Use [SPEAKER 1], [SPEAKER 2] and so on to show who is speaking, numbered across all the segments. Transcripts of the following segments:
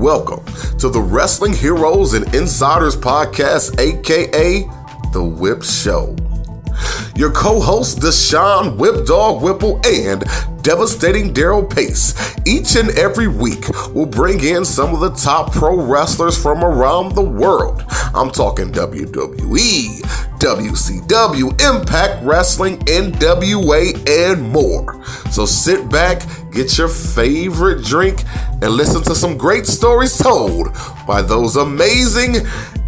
[SPEAKER 1] welcome to the Wrestling Heroes and Insiders Podcast, aka The Whip Show. Your co-hosts Deshaun Whip Dog Whipple and devastating Daryl Pace each and every week will bring in some of the top pro wrestlers from around the world. I'm talking WWE, WCW, Impact Wrestling, NWA, and more. So sit back, get your favorite drink, and listen to some great stories told by those amazing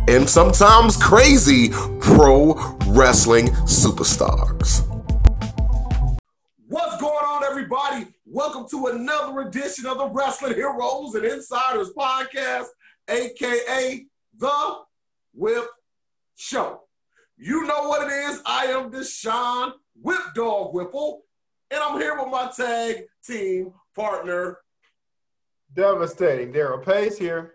[SPEAKER 1] and sometimes crazy pro wrestling superstars. What's going on, everybody? Welcome to another edition of the Wrestling Heroes and Insiders Podcast, aka The Whip Show. You know what it is. I am Deshaun Whip Dog Whipple, and I'm here with my tag team partner.
[SPEAKER 2] Devastating. Daryl Pace here.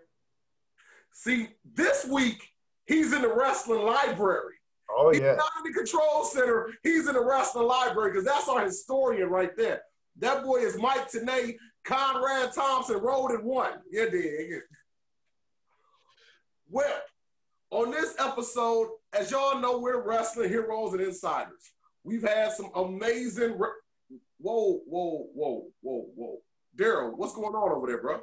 [SPEAKER 1] See, this week he's in the wrestling library.
[SPEAKER 2] Oh
[SPEAKER 1] he's
[SPEAKER 2] yeah.
[SPEAKER 1] not in the control center. He's in the wrestling library because that's our historian right there. That boy is Mike Tenay, Conrad Thompson, rolled in one. Yeah, dig. Well, on this episode, as y'all know, we're wrestling heroes and insiders. We've had some amazing. Re- whoa, whoa, whoa, whoa, whoa. Daryl, what's going on over there, bro?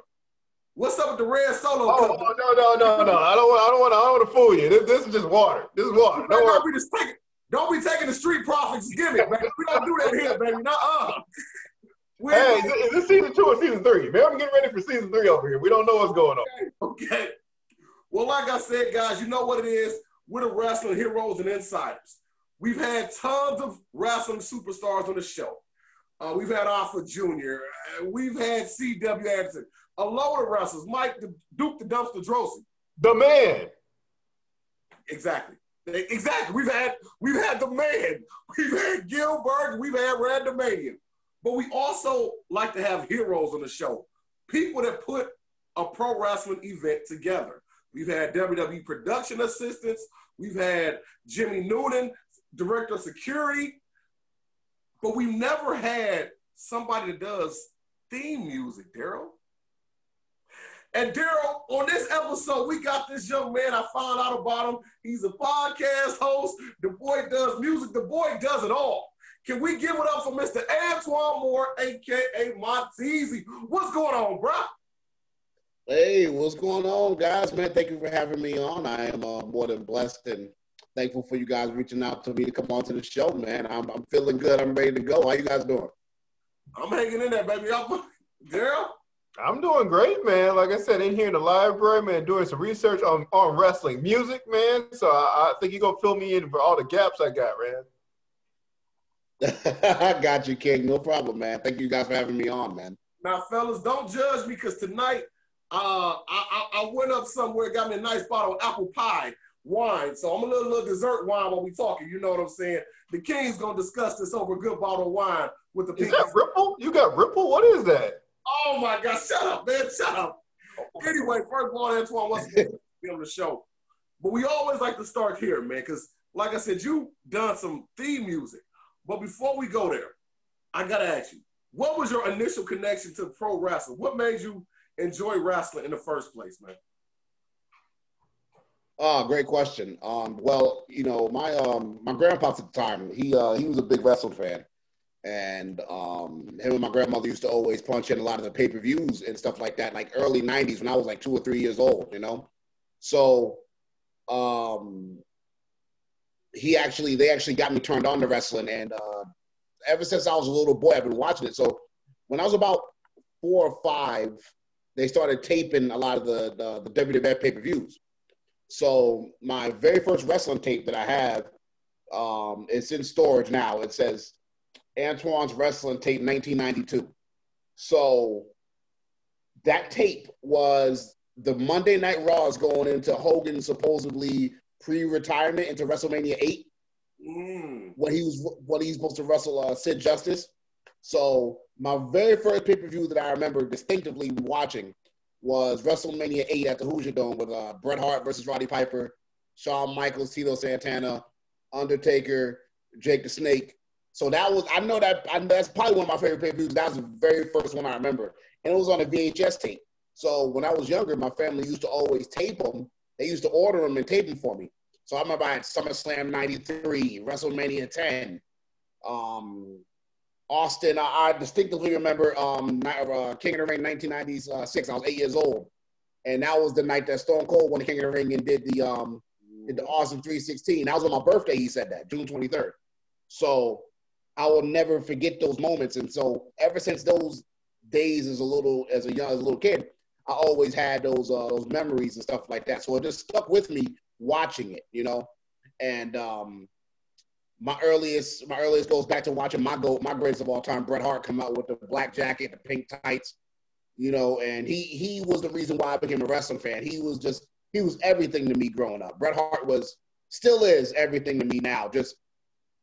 [SPEAKER 1] What's up with the red solo?
[SPEAKER 2] Oh, oh, no, no, no, no. I don't want. I don't want. I don't want to fool you. This, this is just water. This is water. Don't.
[SPEAKER 1] Don't be just taking, don't be taking the street profits gimmick, baby. We don't do that here, baby. Nuh-uh.
[SPEAKER 2] Hey, is is this season two or season three? Man, I'm getting ready for season three over here. We don't know what's going on.
[SPEAKER 1] Okay. Well, like I said, guys, you know what it is. We're the wrestling heroes and insiders. We've had tons of wrestling superstars on the show. Uh, we've had Alpha Jr. Uh, we've had C.W. Anderson. A load of wrestlers. Mike the Duke the Dumpster Droese.
[SPEAKER 2] The man.
[SPEAKER 1] Exactly. Exactly. We've had we've had the man. We've had Gilbert. We've had Randomania. But we also like to have heroes on the show. People that put a pro wrestling event together. We've had WWE production assistants. We've had Jimmy Noonan, director of security. But we've never had somebody that does theme music, Daryl. And Daryl, on this episode, we got this young man. I found out about him. He's a podcast host. The boy does music. The boy does it all. Can we give it up for Mr. Antoine Moore, aka Monteasy? What's going on, bro?
[SPEAKER 3] Hey, what's going on, guys? Man, thank you for having me on. I am uh, more than blessed and thankful for you guys reaching out to me to come on to the show, man. I'm, I'm feeling good. I'm ready to go. How you guys doing?
[SPEAKER 1] I'm hanging in there, baby. I'm, Daryl,
[SPEAKER 2] I'm doing great, man. Like I said, in here in the library, man, doing some research on, on wrestling music, man. So I, I think you're gonna fill me in for all the gaps I got, man.
[SPEAKER 3] I got you, King. No problem, man. Thank you guys for having me on, man.
[SPEAKER 1] now, fellas, don't judge me because tonight uh, I, I, I went up somewhere, got me a nice bottle of apple pie wine. So I'm a little, little dessert wine while we talking. You know what I'm saying? The King's gonna discuss this over a good bottle of wine with the
[SPEAKER 2] Is
[SPEAKER 1] people.
[SPEAKER 2] that Ripple? You got Ripple? What is that?
[SPEAKER 1] Oh my God! Shut up, man! Shut up. Anyway, first of all, Antoine, what's be on the show? But we always like to start here, man, because like I said, you done some theme music. But before we go there, I gotta ask you, what was your initial connection to pro wrestling? What made you enjoy wrestling in the first place, man?
[SPEAKER 3] Oh, great question. Um, well, you know, my um, my grandpa at the time, he uh, he was a big wrestling fan, and um, him and my grandmother used to always punch in a lot of the pay per views and stuff like that, like early '90s when I was like two or three years old, you know. So, um, he actually, they actually got me turned on to wrestling, and uh, ever since I was a little boy, I've been watching it. So, when I was about four or five, they started taping a lot of the the, the WWF pay per views. So my very first wrestling tape that I have, um, it's in storage now. It says Antoine's Wrestling Tape 1992. So that tape was the Monday Night Raws going into Hogan supposedly pre-retirement into WrestleMania 8
[SPEAKER 1] Mm.
[SPEAKER 3] when he was when he's supposed to wrestle uh, Sid Justice. So my very first pay per view that I remember distinctively watching was WrestleMania 8 at the Hoosier Dome with uh, Bret Hart versus Roddy Piper, Shawn Michaels, Tito Santana, Undertaker, Jake the Snake. So that was I know that I, that's probably one of my favorite pay per views. That was the very first one I remember, and it was on a VHS tape. So when I was younger, my family used to always tape them. They used to order them and tape them for me. So I remember I had SummerSlam 93, WrestleMania 10, um, Austin. I, I, distinctively remember um, uh, King of the Ring 1996. I was eight years old. And that was the night that Stone Cold won the King of the Ring and did the um, did the Austin 316. That was on my birthday. He said that June 23rd. So I will never forget those moments. And so ever since those days as a little as a young as a little kid, I always had those uh, those memories and stuff like that. So it just stuck with me watching it, you know. And um, my earliest my earliest goes back to watching my go my greatest of all time, Bret Hart, come out with the black jacket, the pink tights, you know. And he he was the reason why I became a wrestling fan. He was just he was everything to me growing up. Bret Hart was still is everything to me now. Just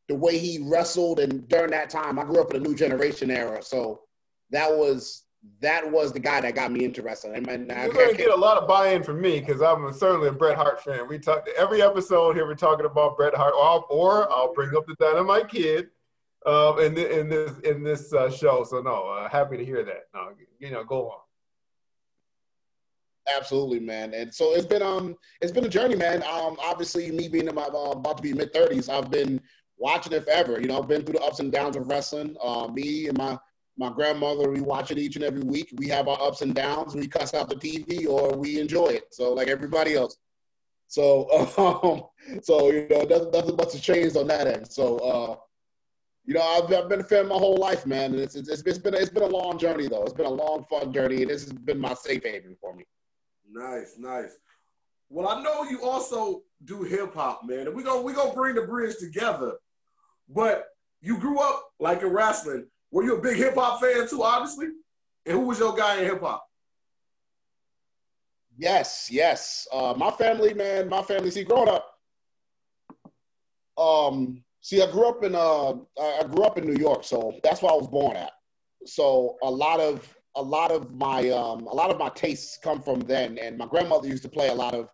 [SPEAKER 3] the way he wrestled, and during that time, I grew up in a new generation era, so that was that was the guy that got me into wrestling. And,
[SPEAKER 2] You're gonna get a lot of buy-in from me because I'm certainly a Bret Hart fan. We talk every episode here. We're talking about Bret Hart, or, or I'll bring up the Dynamite Kid um, in, the, in this in this uh, show. So no, uh, happy to hear that. No, you know, go on.
[SPEAKER 3] Absolutely, man. And so it's been um it's been a journey, man. Um, obviously, me being in my uh, about to be mid thirties, I've been watching it forever. You know, I've been through the ups and downs of wrestling. Uh, me and my my grandmother, we watch it each and every week. We have our ups and downs. We cuss out the TV or we enjoy it. So like everybody else. So um, so you know, nothing, nothing much has changed on that end. So uh, you know, I've, I've been a fan my whole life, man. And it's, it's, it's been it's been a long journey though. It's been a long, fun journey, and this has been my safe haven for me.
[SPEAKER 1] Nice, nice. Well, I know you also do hip hop, man, and we go we gonna bring the bridge together. But you grew up like in wrestling. Were you a big hip hop fan too, obviously? And who was your guy in hip hop?
[SPEAKER 3] Yes, yes. Uh, my family, man, my family. See, growing up, um, see, I grew up in uh, I grew up in New York, so that's where I was born at. So a lot of a lot of my um, a lot of my tastes come from then, and my grandmother used to play a lot of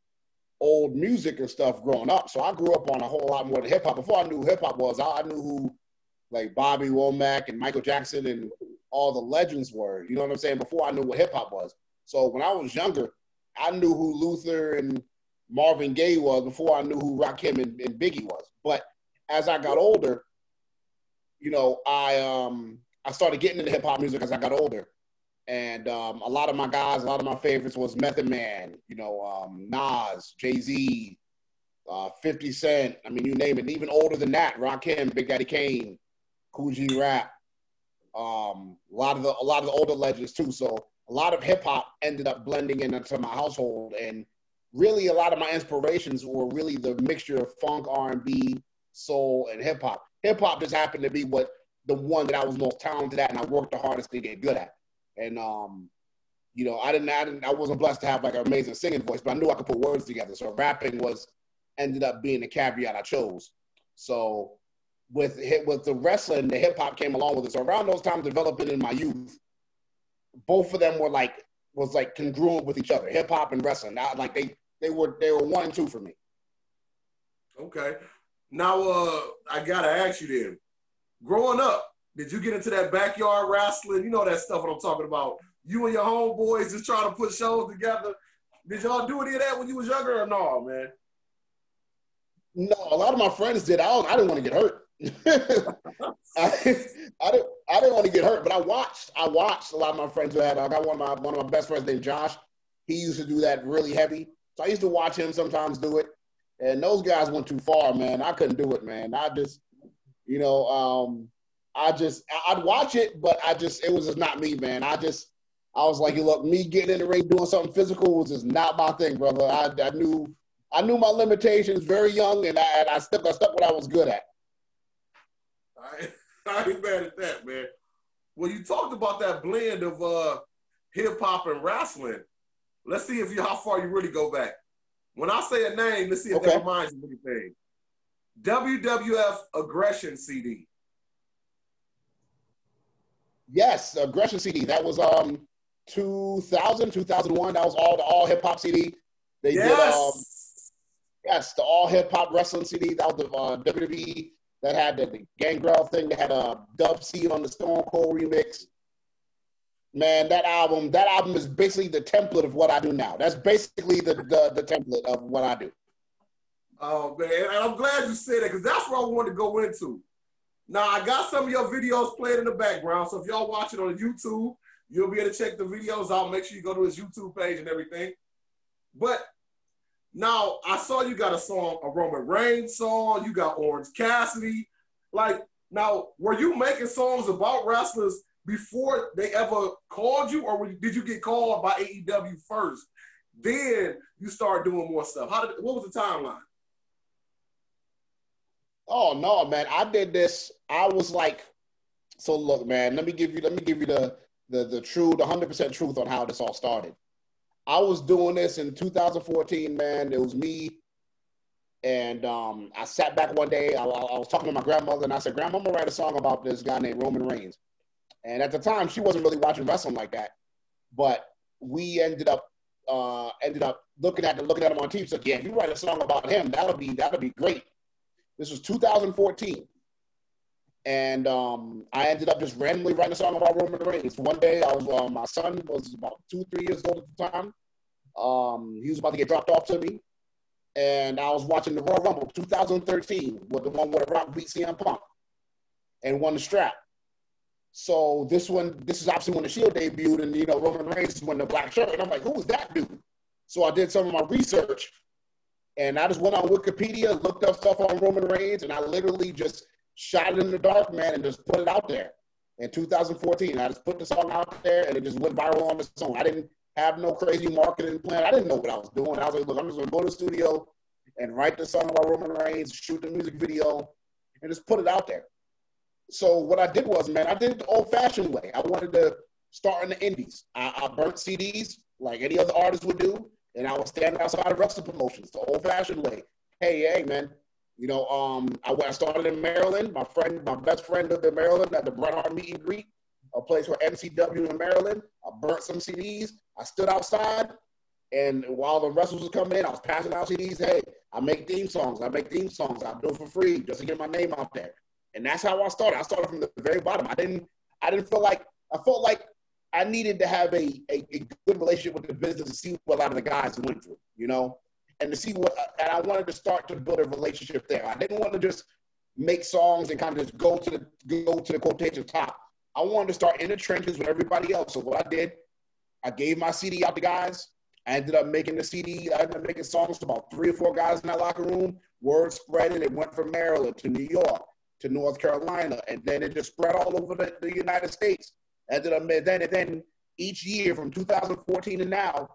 [SPEAKER 3] old music and stuff growing up. So I grew up on a whole lot more than hip hop. Before I knew hip hop was, I knew who like Bobby Womack and Michael Jackson and all the legends were. You know what I'm saying? Before I knew what hip hop was. So when I was younger, I knew who Luther and Marvin Gaye was before I knew who Rakim and, and Biggie was. But as I got older, you know, I um I started getting into hip hop music as I got older. And um, a lot of my guys, a lot of my favorites was Method Man, you know, um, Nas, Jay Z, uh, 50 Cent. I mean, you name it. Even older than that, Rakim, Big Daddy Kane, G Rap. Um, a lot of the a lot of the older legends too. So a lot of hip hop ended up blending into my household, and really a lot of my inspirations were really the mixture of funk, R and B, soul, and hip hop. Hip hop just happened to be what the one that I was most talented at, and I worked the hardest to get good at and um, you know, I didn't, I didn't, I wasn't blessed to have like an amazing singing voice, but I knew I could put words together. So rapping was ended up being the caveat I chose. So with with the wrestling, the hip hop came along with it. So around those times, developing in my youth, both of them were like was like congruent with each other, hip hop and wrestling. Like they they were they were one and two for me.
[SPEAKER 1] Okay. Now uh I gotta ask you then, growing up, did you get into that backyard wrestling? You know that stuff what I'm talking about. You and your homeboys just trying to put shows together. Did y'all do any of that when you was younger or no, man?
[SPEAKER 3] No, a lot of my friends did. I, I didn't want to get hurt. I, didn't. I didn't want to get hurt, but I watched. I watched a lot of my friends who had. I got one of my one of my best friends named Josh. He used to do that really heavy, so I used to watch him sometimes do it. And those guys went too far, man. I couldn't do it, man. I just, you know, um, I just I'd watch it, but I just it was just not me, man. I just I was like, you look, me getting in the ring doing something physical was just not my thing, brother. I, I knew I knew my limitations very young, and I and I stuck I stuck what I was good at.
[SPEAKER 1] I, ain't mad at that, man. Well, you talked about that blend of uh, hip hop and wrestling. Let's see if you how far you really go back. When I say a name, let's see if okay. that reminds you of anything. WWF Aggression CD.
[SPEAKER 3] Yes, Aggression CD. That was um 2000, 2001. That was all the all hip hop CD. They yes. did um yes, the all hip hop wrestling CD. That was the uh, WWE that had the, the Gangrel thing. They had a Dub C on the Stone Cold remix. Man, that album, that album is basically the template of what I do now. That's basically the the, the template of what I do.
[SPEAKER 1] Oh man, and I'm glad you said that because that's what I wanted to go into. Now I got some of your videos playing in the background, so if y'all watch it on YouTube, you'll be able to check the videos out. Make sure you go to his YouTube page and everything. But now I saw you got a song, a Roman Reigns song. You got Orange Cassidy. Like now, were you making songs about wrestlers before they ever called you, or did you get called by AEW first? Then you start doing more stuff. How did? What was the timeline?
[SPEAKER 3] Oh no, man! I did this. I was like, so look, man. Let me give you. Let me give you the the the true, the hundred percent truth on how this all started. I was doing this in 2014, man. It was me, and um, I sat back one day. I, I, was talking to my grandmother, and I said, "Grandma, I'm gonna write a song about this guy named Roman Reigns." And at the time, she wasn't really watching wrestling like that, but we ended up uh, ended up looking at looking at him on TV. So yeah, if you write a song about him, that'll be that'll be great. This was 2014. And um, I ended up just randomly writing a song about Roman Reigns. One day, I was uh, my son was about two, three years old at the time. Um, he was about to get dropped off to me, and I was watching the Royal Rumble 2013, with the one where Rock beat CM Punk and won the strap. So this one, this is obviously when the Shield debuted, and you know Roman Reigns is when the black shirt, and I'm like, who was that dude? So I did some of my research, and I just went on Wikipedia, looked up stuff on Roman Reigns, and I literally just shot it in the dark, man, and just put it out there. In 2014, I just put the song out there, and it just went viral on its own. I didn't have no crazy marketing plan. I didn't know what I was doing. I was like, look, I'm just gonna go to the studio and write the song about Roman Reigns, shoot the music video, and just put it out there. So what I did was, man, I did it the old-fashioned way. I wanted to start in the indies. I, I burnt CDs like any other artist would do and I was standing outside of wrestling promotions the old fashioned way. Hey, hey, man. You know, um, I, I started in Maryland. My friend, my best friend lived in Maryland at the Bret Hart meet and greet, a place where MCW in Maryland. I burnt some CDs. I stood outside, and while the wrestlers were coming in, I was passing out CDs. Hey, I make theme songs. I make theme songs. I do it for free just to get my name out there. And that's how I started. I started from the very bottom. I didn't. I didn't feel like. I felt like I needed to have a, a, a, good relationship with the business to see what a lot of the guys went through, you know, and to see what, and I wanted to start to build a relationship there. I didn't want to just make songs and kind of just go to the, go to the quotation top. I wanted to start in the trenches with everybody else. So what I did, I gave my CD out to guys. I ended up making the CD. I ended up making songs to about three or four guys in that locker room. Word spread, and it went from Maryland to New York to North Carolina, and then it just spread all over the, the United States ended up then and then each year from 2014 to now,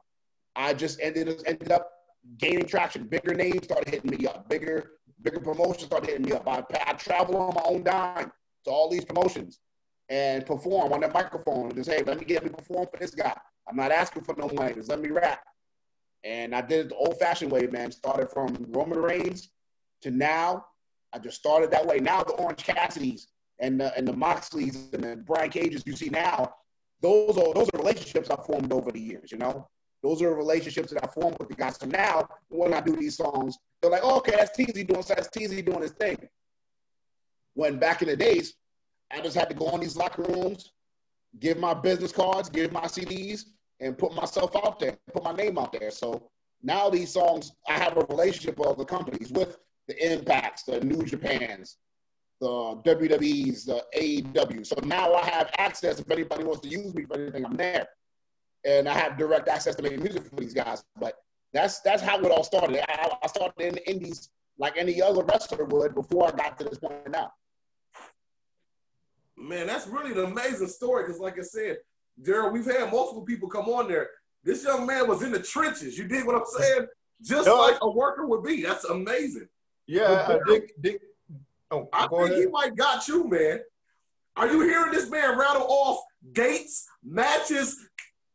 [SPEAKER 3] I just ended ended up gaining traction. Bigger names started hitting me up. Bigger bigger promotions started hitting me up. I, I travel on my own dime to all these promotions and perform on the microphone and just hey, let me get me perform for this guy. I'm not asking for no money. Just let me rap. And I did it the old-fashioned way, man. Started from Roman Reigns to now. I just started that way. Now the Orange Cassidy's and the, and the Moxleys and the Brian Cages you see now, those are those are relationships I formed over the years. You know, those are relationships that I formed with the guys. So now when I do these songs, they're like, oh, okay, that's TZ doing that's TZ doing his thing. When back in the days, I just had to go in these locker rooms, give my business cards, give my CDs, and put myself out there, put my name out there. So now these songs, I have a relationship with other companies, with the Impacts, the New Japans, the WWE's, the AEW. So now I have access. If anybody wants to use me for anything, I'm there, and I have direct access to make music for these guys. But that's that's how it all started. I, I started in the indies like any other wrestler would before I got to this point now.
[SPEAKER 1] Man, that's really an amazing story because, like I said, Daryl, we've had multiple people come on there. This young man was in the trenches. You dig what I'm saying? Just no, like a worker would be. That's amazing.
[SPEAKER 2] Yeah, Daryl, Dick, Dick,
[SPEAKER 1] Oh, I think ahead. he might got you, man. Are you hearing this man rattle off dates, matches?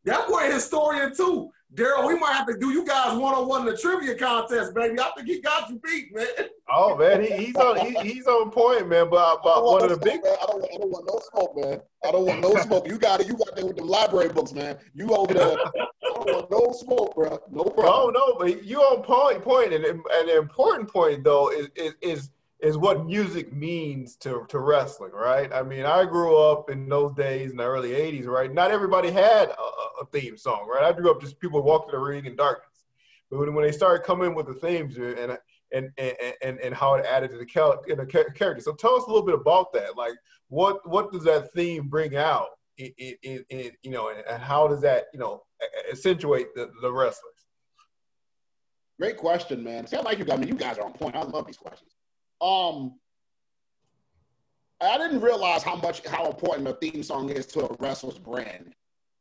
[SPEAKER 1] That boy a historian too. Daryl, we might have to do you guys one on one in the trivia contest, baby. I think he got you beat, man.
[SPEAKER 2] Oh man, he, he's on he, he's on point, man. But, uh, but one of the big,
[SPEAKER 3] man. I don't, I don't want no smoke, man. I don't want no smoke. You got it. You got there with the library books, man. You over there. I don't want no smoke, bro. No problem.
[SPEAKER 2] No, no, but you on point. Point, and, and an important point though is is, is is what music means to, to wrestling, right? I mean, I grew up in those days in the early 80s, right? Not everybody had a, a theme song, right? I grew up just people walking the ring in darkness. But when, when they started coming with the themes and, and, and, and, and how it added to the, cal- the character. So tell us a little bit about that. Like, what, what does that theme bring out? In, in, in, you know, and how does that, you know, accentuate the, the wrestlers?
[SPEAKER 3] Great question, man. I like you. I mean, you guys are on point. I love these questions. Um, I didn't realize how much how important a theme song is to a wrestler's brand,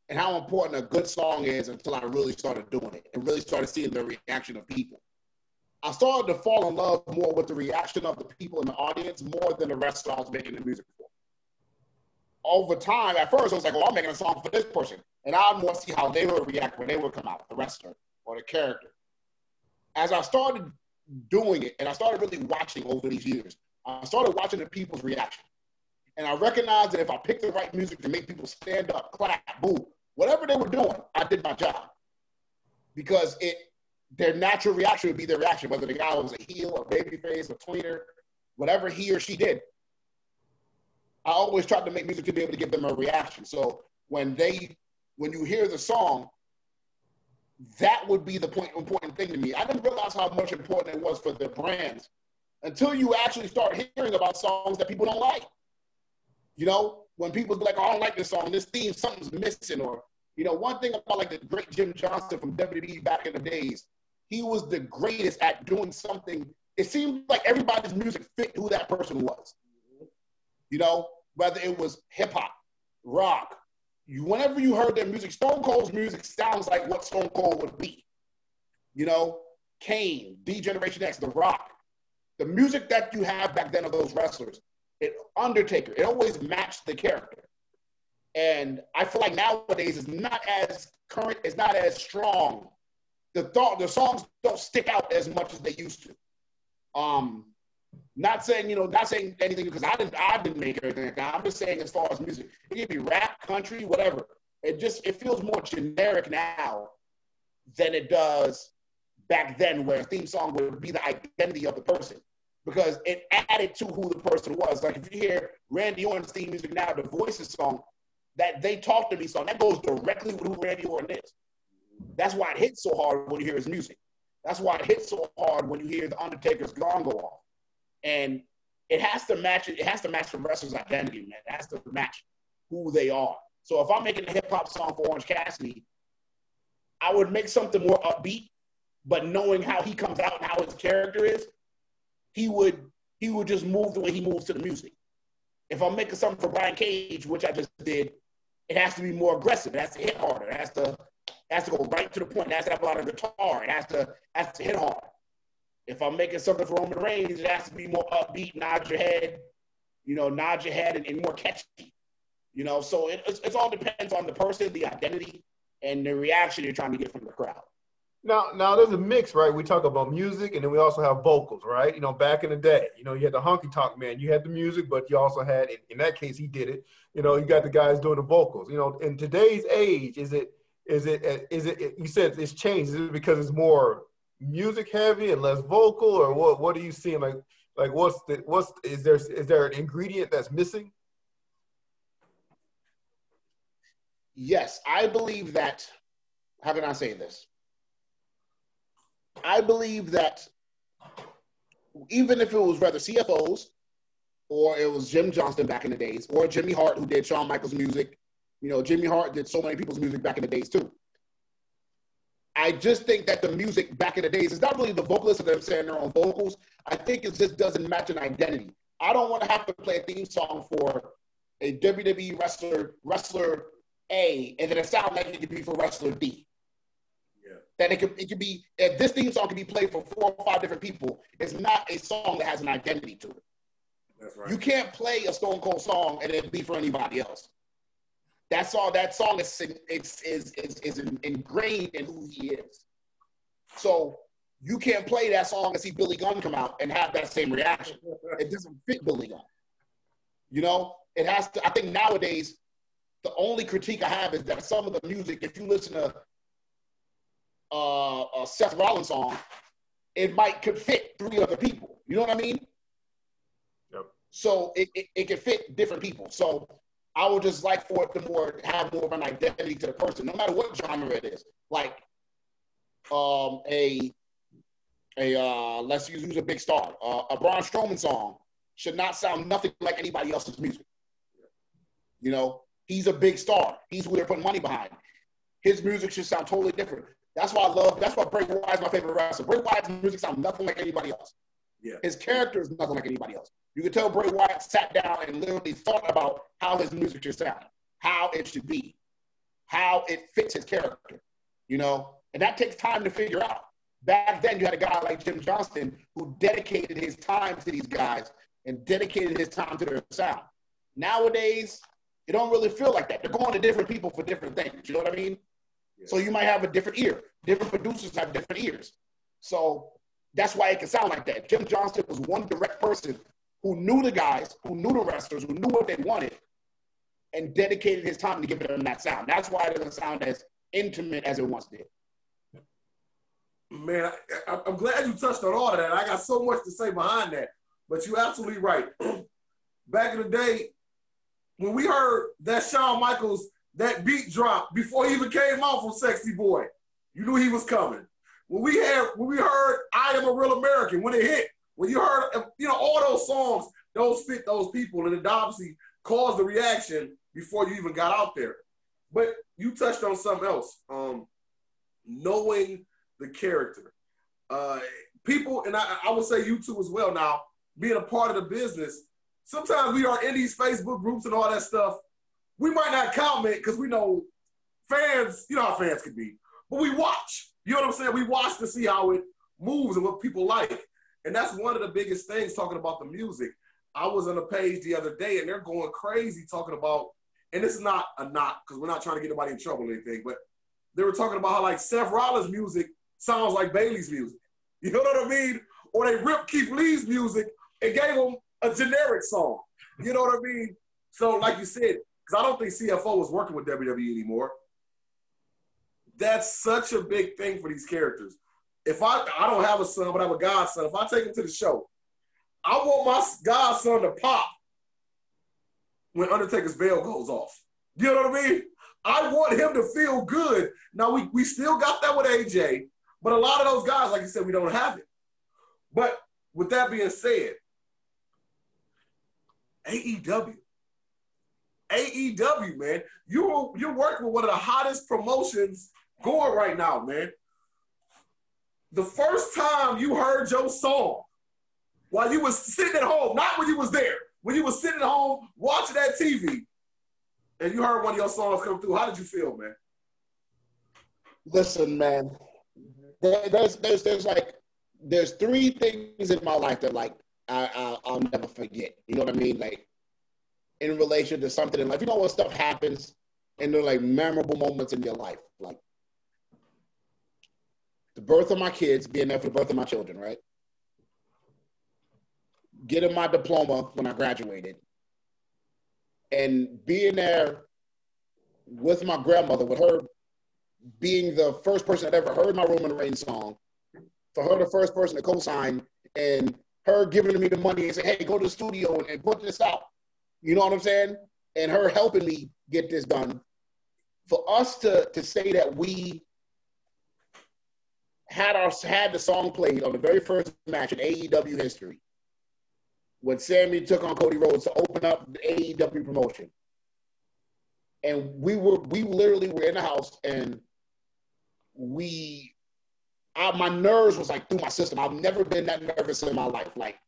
[SPEAKER 3] and how important a good song is until I really started doing it and really started seeing the reaction of people. I started to fall in love more with the reaction of the people in the audience more than the wrestler I was making the music for. Over time, at first, I was like, "Well, I'm making a song for this person," and I want to see how they would react when they would come out, the wrestler or the character. As I started doing it, and I started really watching over these years. I started watching the people's reaction. And I recognized that if I picked the right music to make people stand up, clap, boo, whatever they were doing, I did my job. Because it their natural reaction would be their reaction, whether the guy was a heel, a babyface, a tweener, whatever he or she did. I always tried to make music to be able to give them a reaction. So when they when you hear the song, that would be the point important thing to me. I didn't realize how much important it was for the brands until you actually start hearing about songs that people don't like. You know, when people be like, oh, I don't like this song, this theme, something's missing. Or, you know, one thing about like the great Jim Johnston from WWE back in the days, he was the greatest at doing something. It seemed like everybody's music fit who that person was. You know, whether it was hip hop, rock, you, whenever you heard their music, Stone Cold's music sounds like what Stone Cold would be. You know, Kane, D Generation X, The Rock. The music that you have back then of those wrestlers, it Undertaker, it always matched the character. And I feel like nowadays it's not as current, it's not as strong. The thought, the songs don't stick out as much as they used to. Um, not saying, you know, not saying anything because I didn't I didn't make everything like that. I'm just saying as far as music. It can be rap, country, whatever. It just it feels more generic now than it does back then where a theme song would be the identity of the person. Because it added to who the person was. Like if you hear Randy Orton's theme music now, the voices song, that they talk to me song, that goes directly with who Randy Orton is. That's why it hits so hard when you hear his music. That's why it hits so hard when you hear the Undertaker's gong go off and it has to match it has to match the wrestler's identity, man. It has to match who they are. So if I'm making a hip hop song for Orange Cassidy, I would make something more upbeat, but knowing how he comes out and how his character is, he would he would just move the way he moves to the music. If I'm making something for Brian Cage, which I just did, it has to be more aggressive. It has to hit harder. It has to it has to go right to the point. It has to have a lot of guitar. It has to has to hit hard. If I'm making something for Roman Reigns, it has to be more upbeat, nod your head, you know, nod your head and, and more catchy. You know, so it, it, it all depends on the person, the identity, and the reaction you're trying to get from the crowd.
[SPEAKER 2] Now, now there's a mix, right? We talk about music, and then we also have vocals, right? You know, back in the day, you know, you had the honky tonk man, you had the music, but you also had, in, in that case, he did it. You know, you got the guys doing the vocals. You know, in today's age, is it, is it, is it? You said it's changed. Is it because it's more music heavy and less vocal, or what? What are you seeing? Like, like what's the what's is there is there an ingredient that's missing?
[SPEAKER 3] Yes, I believe that. How can I say this? I believe that even if it was rather CFOs or it was Jim Johnston back in the days, or Jimmy Hart who did Shawn Michaels music. You know, Jimmy Hart did so many people's music back in the days too. I just think that the music back in the days is not really the vocalists that are saying their own vocals. I think it just doesn't match an identity. I don't want to have to play a theme song for a WWE wrestler, wrestler A, and then it sounds like it could be for wrestler B. Yeah. That it could it could be if this theme song can be played for four or five different people. It's not a song that has an identity to it. That's right. You can't play a Stone Cold song and it be for anybody else. That's all. That song is is is is, is ingrained in who he is. So you can't play that song and see Billy Gunn come out and have that same reaction. It doesn't fit Billy Gunn. You know, it has to. I think nowadays, the only critique I have is that some of the music, if you listen to uh, a Seth Rollins song, it might could fit three other people. You know what I mean? Yep. So it, it, it can fit different people. So I would just like for it to more have more of an identity to the person, no matter what genre it is. Like um a a uh let's use who's a big star. Uh, a Braun Strowman song should not sound nothing like anybody else's music. You know, he's a big star. He's who they're putting money behind. His music should sound totally different. That's why I love. That's why Bray Wyatt is my favorite wrestler. Bray Wyatt's music sounds nothing like anybody else.
[SPEAKER 1] Yeah.
[SPEAKER 3] His character is nothing like anybody else. You can tell Bray Wyatt sat down and literally thought about how his music should sound, how it should be, how it fits his character. You know, and that takes time to figure out. Back then, you had a guy like Jim Johnston who dedicated his time to these guys and dedicated his time to their sound. Nowadays, it don't really feel like that. They're going to different people for different things. You know what I mean? Yeah. So you might have a different ear. Different producers have different ears. So that's why it can sound like that. Jim Johnston was one direct person who knew the guys, who knew the wrestlers, who knew what they wanted, and dedicated his time to give them that sound. That's why it doesn't sound as intimate as it once did.
[SPEAKER 1] Man, I, am glad you touched on all of that. I got so much to say behind that. But you're absolutely right. Back in the day, when we heard that Shawn Michaels, that beat drop before he even came out from Sexy Boy, you knew he was coming. When we had, when we heard "I Am a Real American," when it hit, when you heard, you know, all those songs, those fit those people, and it obviously caused the reaction before you even got out there. But you touched on something else. Um, knowing the character. Uh, people, and I, I would say you too as well now, being a part of the business, sometimes we are in these Facebook groups and all that stuff. We might not comment because we know fans, you know how fans can be, but we watch. You know what I'm saying? We watch to see how it moves and what people like. And that's one of the biggest things talking about the music. I was on a page the other day and they're going crazy talking about, and this is not a knock because we're not trying to get anybody in trouble or anything, but they were talking about how like Seth Rollins' music sounds like Bayley's music. You know what I mean? Or they ripped Keith Lee's music and gave him a generic song. You know what I mean? So, like you said, because I don't think CFO was working with WWE anymore. That's such a big thing for these characters. If I I don't have a son, but I have a godson, if I take him to the show, I want my godson to pop when Undertaker's bell goes off. You know what I mean? I want him to feel good. Now we, we still got that with AJ, but a lot of those guys, like you said, we don't have it. But with that being said, AEW. AEW, man. You're you're working with one of the hottest promotions going right now, man. The first time you heard your song while you was sitting at home, not when you was there, when you was sitting at home watching that TV, and you heard one of your songs come through, how did you feel, man?
[SPEAKER 3] Listen, man. there's there's there's like there's three things in my life that like I, I will never forget. You know what I mean? Like in relation to something in life. You know when stuff happens and they're like memorable moments in your life, like the birth of my kids, being there for the birth of my children, right? Getting my diploma when I graduated, and being there with my grandmother, with her being the first person that ever heard my Roman Reigns song, for her the first person to co-sign, and her giving me the money and say, "Hey, go to the studio and, and put this out." You know what I'm saying? And her helping me get this done. For us to to say that we had our had the song played on the very first match in AEW history when Sammy took on Cody Rhodes to open up the AEW promotion. And we were we literally were in the house and we I, my nerves was like through my system. I've never been that nervous in my life. Like,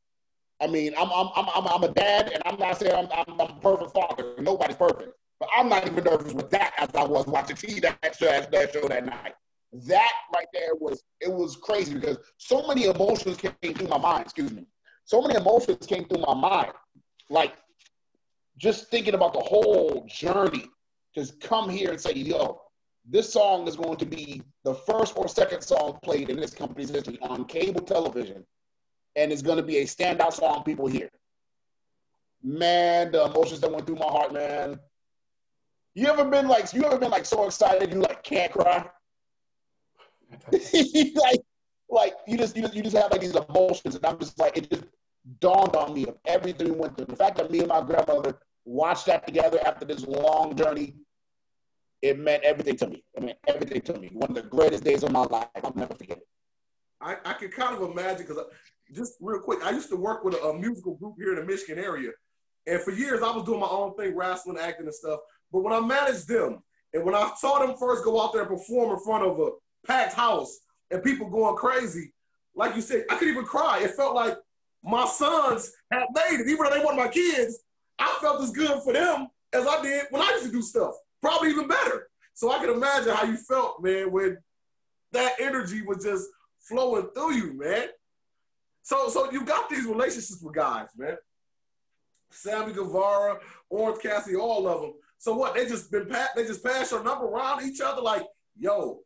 [SPEAKER 3] I mean, I'm I'm I'm, I'm a dad, and I'm not saying I'm, I'm, a perfect father. Nobody's perfect, but I'm not even nervous with that as I was watching TV that show, that show that night. That right there was it was crazy because so many emotions came through my mind. Excuse me, so many emotions came through my mind, like just thinking about the whole journey. Just come here and say, yo, this song is going to be the first or second song played in this company's history on cable television, and it's going to be a standout song people hear. Man, the emotions that went through my heart, man. You ever been like you ever been like so excited you like can't cry? like like you just, you just you just have like these emotions, and I'm just like it just dawned on me of everything we went through. The fact that me and my grandmother watched that together after this long journey, it meant everything to me. It meant everything to me. One of the greatest days of my life. I'll never forget it.
[SPEAKER 1] I, I can kind of imagine because uh, just real quick, I used to work with a, a, musical group here in the Michigan area, and for years I was doing my own thing, wrestling, acting, and stuff. But when I managed them, and when I saw them first go out there and perform in front of a packed house and people going crazy, like you said, I could even cry. It felt like my sons had made it, even though they weren't my kids. I felt as good for them as I did when I used to do stuff, probably even better. So I can imagine how you felt, man, when that energy was just flowing through you, man. So, so you got these relationships with guys, man. Sammy Guevara, Orange Cassidy, all of them. So what? They just been they just passed your number around each other like, yo,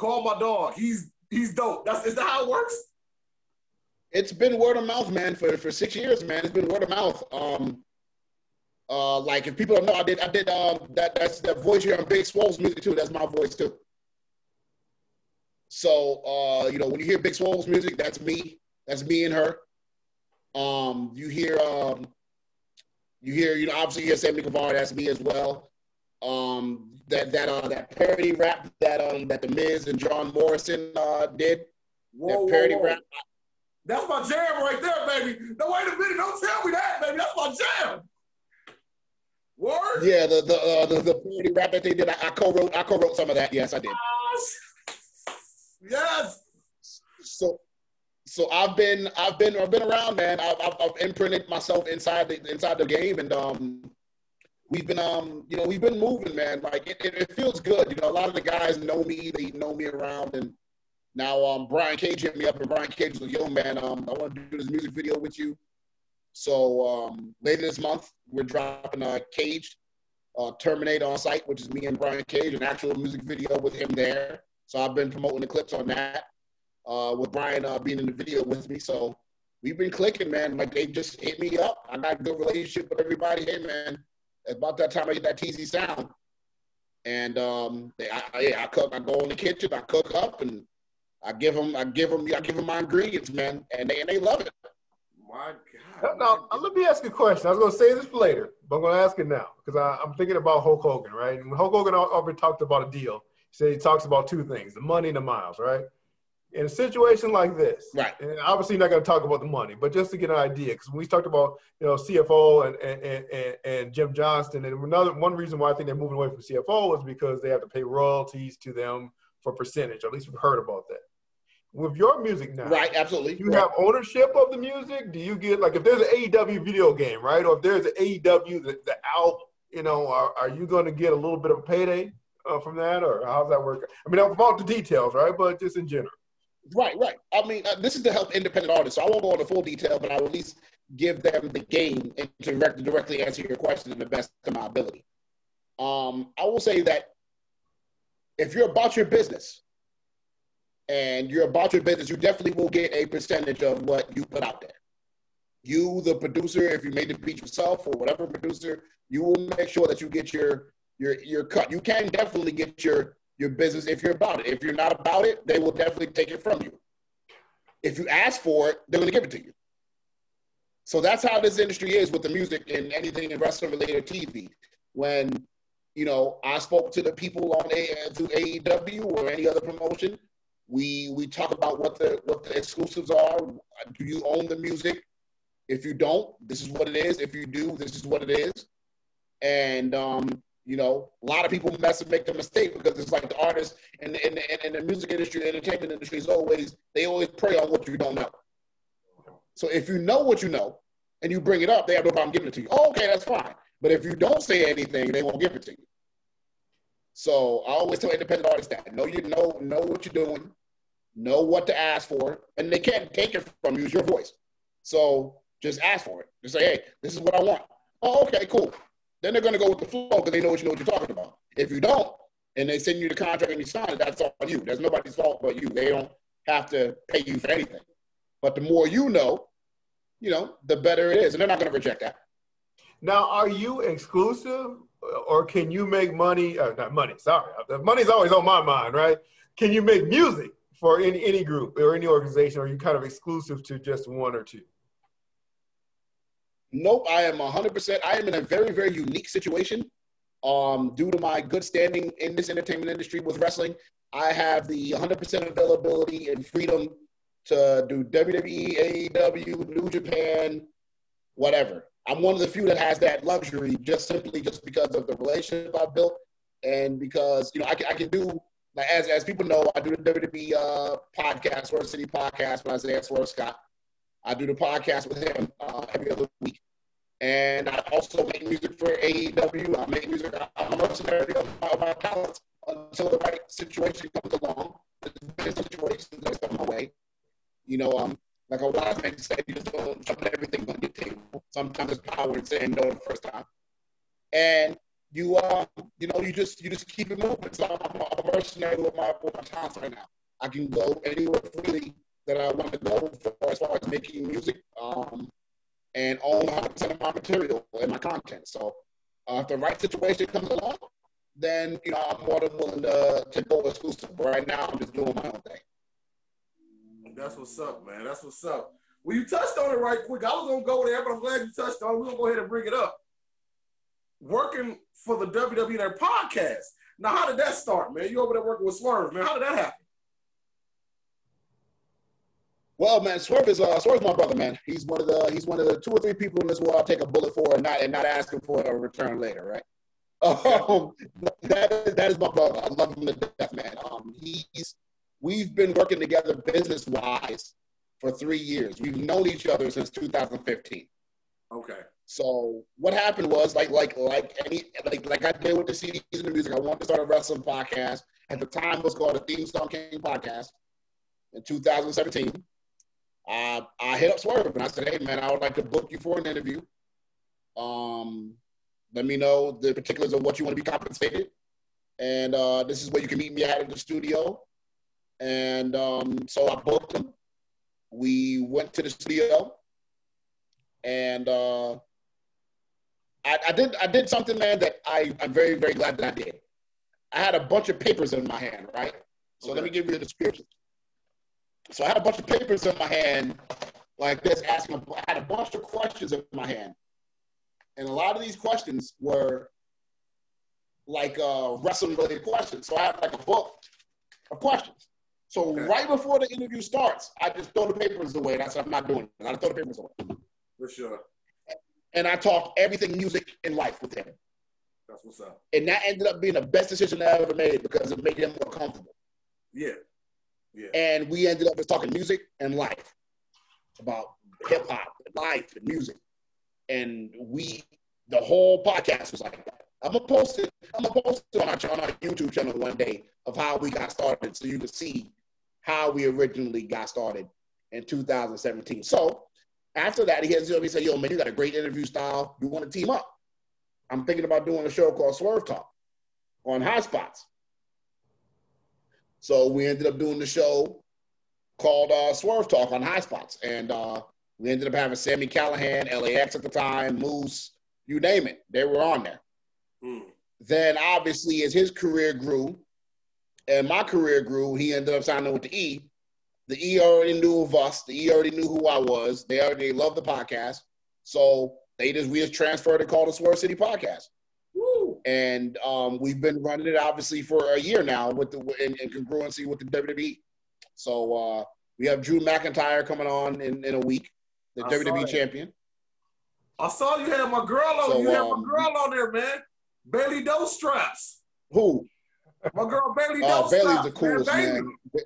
[SPEAKER 1] call my dog. He's he's dope. That's is that how it works?
[SPEAKER 3] It's been word of mouth, man, for, for six years, man. It's been word of mouth. Um uh like if people don't know, I did I did um that that's that voice here on Big Swole's music too. That's my voice too. So uh, you know, when you hear Big Swole's music, that's me. That's me and her. Um, you hear um, you hear, you know, obviously you hear Sammy Guevara, that's me as well. Um, that that uh that parody rap that um that the Miz and John Morrison uh did. Whoa, that parody whoa, whoa. rap.
[SPEAKER 1] That's my jam right there, baby. No, wait a minute, don't tell me that, baby. That's my jam. Word?
[SPEAKER 3] Yeah, the the uh, the, the parody rap that they did, I, I co-wrote I co-wrote some of that. Yes, I did.
[SPEAKER 1] Yes.
[SPEAKER 3] So, so I've been, I've been, I've been around, man. I've, I've, I've imprinted myself inside the inside the game, and um, we've been, um, you know, we've been moving, man. Like it, it, feels good. You know, a lot of the guys know me. They know me around, and now um, Brian Cage hit me up, and Brian Cage was like, "Yo, man, um, I want to do this music video with you." So um, later this month, we're dropping a Cage uh, Terminator on site, which is me and Brian Cage, an actual music video with him there. So I've been promoting the clips on that uh, with Brian uh, being in the video with me. So we've been clicking, man. Like they just hit me up. I got a good relationship with everybody. Hey, man, about that time I get that TZ sound. And um, they, I, I, I cook. I go in the kitchen. I cook up, and I give them. I give them. I give them my ingredients, man, and they and they love it.
[SPEAKER 1] My God.
[SPEAKER 2] Now, now, let me ask you a question. I was going to say this later, but I'm going to ask it now because I'm thinking about Hulk Hogan, right? And Hulk Hogan already talked about a deal so he talks about two things: the money and the miles, right? In a situation like this,
[SPEAKER 3] right?
[SPEAKER 2] And obviously, not going to talk about the money, but just to get an idea, because we talked about you know CFO and and, and and Jim Johnston, and another one reason why I think they're moving away from CFO is because they have to pay royalties to them for percentage. At least we've heard about that. With your music now,
[SPEAKER 3] right? Absolutely.
[SPEAKER 2] You
[SPEAKER 3] right.
[SPEAKER 2] have ownership of the music. Do you get like if there's an AEW video game, right, or if there's an AEW the, the album, you know, are, are you going to get a little bit of a payday? uh, from that, or how's that work? I mean, about the details, right? But just in general.
[SPEAKER 3] Right, right. I mean, uh, this is to help independent artists, so I won't go into full detail, but I will at least give them the game and to direct, directly answer your question to the best of my ability. Um, I will say that if you're about your business and you're about your business, you definitely will get a percentage of what you put out there. You, the producer, if you made the beat yourself or whatever producer, you will make sure that you get your your your cut. You can definitely get your your business if you're about it. If you're not about it, they will definitely take it from you. If you ask for it, they're going to give it to you. So that's how this industry is with the music and anything in wrestling related TV. When you know, I spoke to the people on A to AEW or any other promotion. We we talk about what the what the exclusives are. Do you own the music? If you don't, this is what it is. If you do, this is what it is. And um, you know, a lot of people mess and make the mistake because it's like the artists and in, in, in, the music industry, the entertainment industry is always they always prey on what you don't know. So if you know what you know and you bring it up, they have no problem giving it to you. Oh, okay, that's fine. But if you don't say anything, they won't give it to you. So I always tell independent artists that know you know know what you're doing, know what to ask for, and they can't take it from you. It's your voice. So just ask for it. Just say, hey, this is what I want. Oh, okay, cool. Then they're going to go with the flow because they know what you know what you're talking about. If you don't, and they send you the contract and you sign it, that's on you. There's nobody's fault but you. They don't have to pay you for anything. But the more you know, you know, the better it is, and they're not going to reject that.
[SPEAKER 2] Now, are you exclusive, or can you make money? Uh, not money. Sorry, money's always on my mind, right? Can you make music for any any group or any organization, or are you kind of exclusive to just one or two?
[SPEAKER 3] Nope, I am 100%. I am in a very, very unique situation. Um, due to my good standing in this entertainment industry with wrestling, I have the 100% availability and freedom to do WWE, AEW, New Japan, whatever. I'm one of the few that has that luxury just simply just because of the relationship I've built and because, you know, I can, I can do, like, as, as people know, I do the WWE uh, podcast, Swerve City podcast when I at Swerve Scott. I do the podcast with him uh, every other week. And I also make music for AEW. I make music. I'm a mercenary of my, of my talents until the right situation comes along. There's situations that come my way. You know, um, like a wise man said, you just don't jump everything on your table. Sometimes it's power in saying no the first time. And you, uh, you know, you just you just keep it moving. So I'm, I'm a mercenary with my with my talents right now. I can go anywhere freely and 100% of my material and my content. So uh, if the right situation comes along, then you know I'm more than willing to, to go exclusive. But right now, I'm just doing my own thing.
[SPEAKER 1] That's what's up, man. That's what's up. Well, you touched on it right quick. I was gonna go there, but I'm glad you touched on it. We're gonna go ahead and bring it up. Working for the WWE their podcast. Now, how did that start, man? You over there working with Swerve, man. How did that happen?
[SPEAKER 3] Well, man, Swerve is uh, Swerve's my brother, man. He's one of the he's one of the two or three people in this world I'll take a bullet for and not and not asking for a return later, right? Um, that, that is my brother. I love him to death, man. Um, he's we've been working together business wise for three years. We've known each other since 2015.
[SPEAKER 1] Okay.
[SPEAKER 3] So what happened was like like like any like like I did with the CDs and the music. I wanted to start a wrestling podcast. At the time, it was called the Theme Song King Podcast. In 2017, uh, I hit up Swerve and I said, "Hey man, I would like to book you for an interview. Um, let me know the particulars of what you want to be compensated, and uh, this is where you can meet me at in the studio." And um, so I booked him. We went to the studio, and uh, I, I, did I did something, man, that I, I'm very very glad that I did. I had a bunch of papers in my hand, right? So okay. let me give you the description. So I had a bunch of papers in my hand, like this, asking. I had a bunch of questions in my hand, and a lot of these questions were like uh, wrestling related questions. So I had like a book of questions. So okay. right before the interview starts, I just throw the papers away. That's what I'm not doing. I throw the papers away.
[SPEAKER 1] For sure.
[SPEAKER 3] And I talk everything music and life with him.
[SPEAKER 1] That's what's up.
[SPEAKER 3] And that ended up being the best decision I ever made because it made him more comfortable.
[SPEAKER 1] Yeah.
[SPEAKER 3] And we ended up just talking music and life about hip hop, life, and music. And we, the whole podcast was like. I'm gonna post it. I'm gonna post it on our, on our YouTube channel one day of how we got started, so you can see how we originally got started in 2017. So after that, he has me say, "Yo, man, you got a great interview style. You want to team up?" I'm thinking about doing a show called Swerve Talk on Highspots. So we ended up doing the show called uh, Swerve Talk on Highspots, and uh, we ended up having Sami Callihan, LAX at the time, Moose, you name it, they were on there. Mm. Then obviously, as his career grew, and my career grew, he ended up signing with the E. The E already knew of us. The E already knew who I was. They already loved the podcast, so they just we just transferred and called the Swerve City Podcast. And um, we've been running it obviously for a year now with the in, in congruency with the WWE. So uh, we have Drew McIntyre coming on in, in a week, the I WWE champion.
[SPEAKER 1] I saw you had my girl on. So, you had um, my girl on there, man. Bayley Doe Straps.
[SPEAKER 3] Who?
[SPEAKER 1] My girl Bayley uh,
[SPEAKER 3] Bayley's the coolest man. man.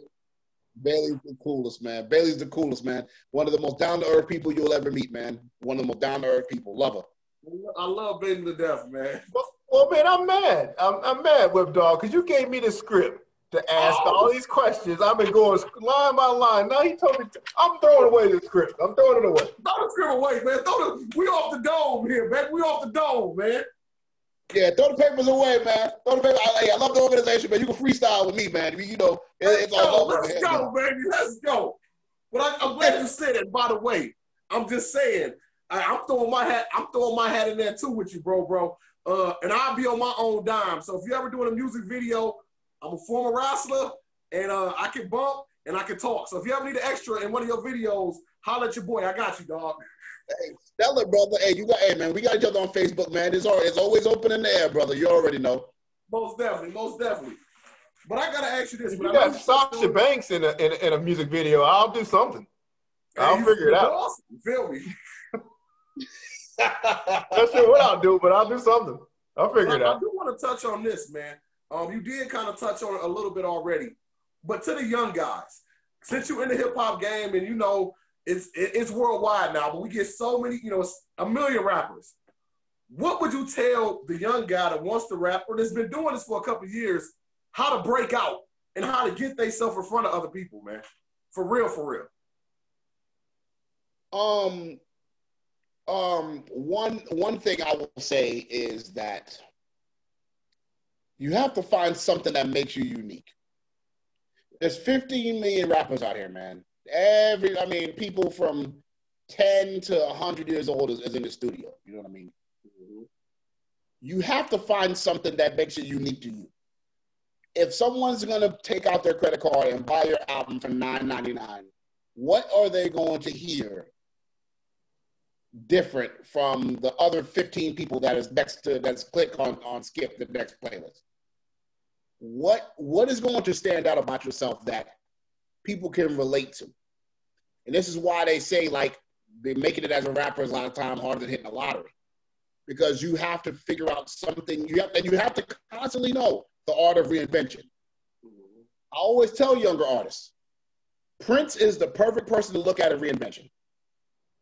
[SPEAKER 3] Bayley's the coolest man. Bayley's the coolest man. One of the most down to earth people you'll ever meet, man. One of the most down to earth people. Love her.
[SPEAKER 1] I love Bayley to death, man.
[SPEAKER 2] Well, man, I'm mad. I'm, I'm mad, Whip Dog, because you gave me the script to ask oh. all these questions. I've been going line by line. Now he told me to, I'm throwing away the script. I'm throwing it away.
[SPEAKER 1] Throw the script away, man. Throw the, we off the dome here, man. We off the dome, man.
[SPEAKER 3] Yeah, throw the papers away, man. Throw the papers. I, I love the organization, man. You can freestyle with me, man. You know,
[SPEAKER 1] it's let's all go, Let's go, man. baby. Let's go. But I, am glad you said it. By the way, I'm just saying. I, I'm throwing my hat. I'm throwing my hat in there too with you, bro, bro. Uh, and I'll be on my own dime. So if you're ever doing a music video, I'm a former wrestler, and uh, I can bump, and I can talk. So if you ever need an extra in one of your videos, holler at your boy. I got you, dog.
[SPEAKER 3] Hey, Stellar, brother. Hey, you got, hey, man, we got each other on Facebook, man. It's, all, it's always open in the air, brother. You already know.
[SPEAKER 1] Most definitely, most definitely. But I gotta ask you this.
[SPEAKER 2] If you got Sasha Banks in a, in a, in a music video, I'll do something. I'll figure it out.
[SPEAKER 1] Awesome. You feel me?
[SPEAKER 2] Not sure what I'll do, but I'll do something. I'll figure
[SPEAKER 1] I,
[SPEAKER 2] it out.
[SPEAKER 1] I do want to touch on this, man. Um, you did kind of touch on it a little bit already, but to the young guys, since you're in the hip hop game and you know it's it's worldwide now, but we get so many, you know, a million rappers. What would you tell the young guy that wants to rap or that's been doing this for a couple years how to break out and how to get themselves in front of other people, man? For real, for real.
[SPEAKER 3] Um, um, one one thing I will say is that you have to find something that makes you unique. There's 15 million rappers out here, man. Every, I mean, people from 10 to 100 years old is, is in the studio. You know what I mean? Mm-hmm. You have to find something that makes it unique to you. If someone's gonna take out their credit card and buy your album for $9.99, what are they going to hear different from the other 15 people that is next to that's click on on skip the next playlist. What what is going to stand out about yourself that people can relate to? And this is why they say like they making it as a rapper is a lot of time harder than hitting a lottery. Because you have to figure out something. You have and you have to constantly know the art of reinvention. Mm-hmm. I always tell younger artists prince is the perfect person to look at a reinvention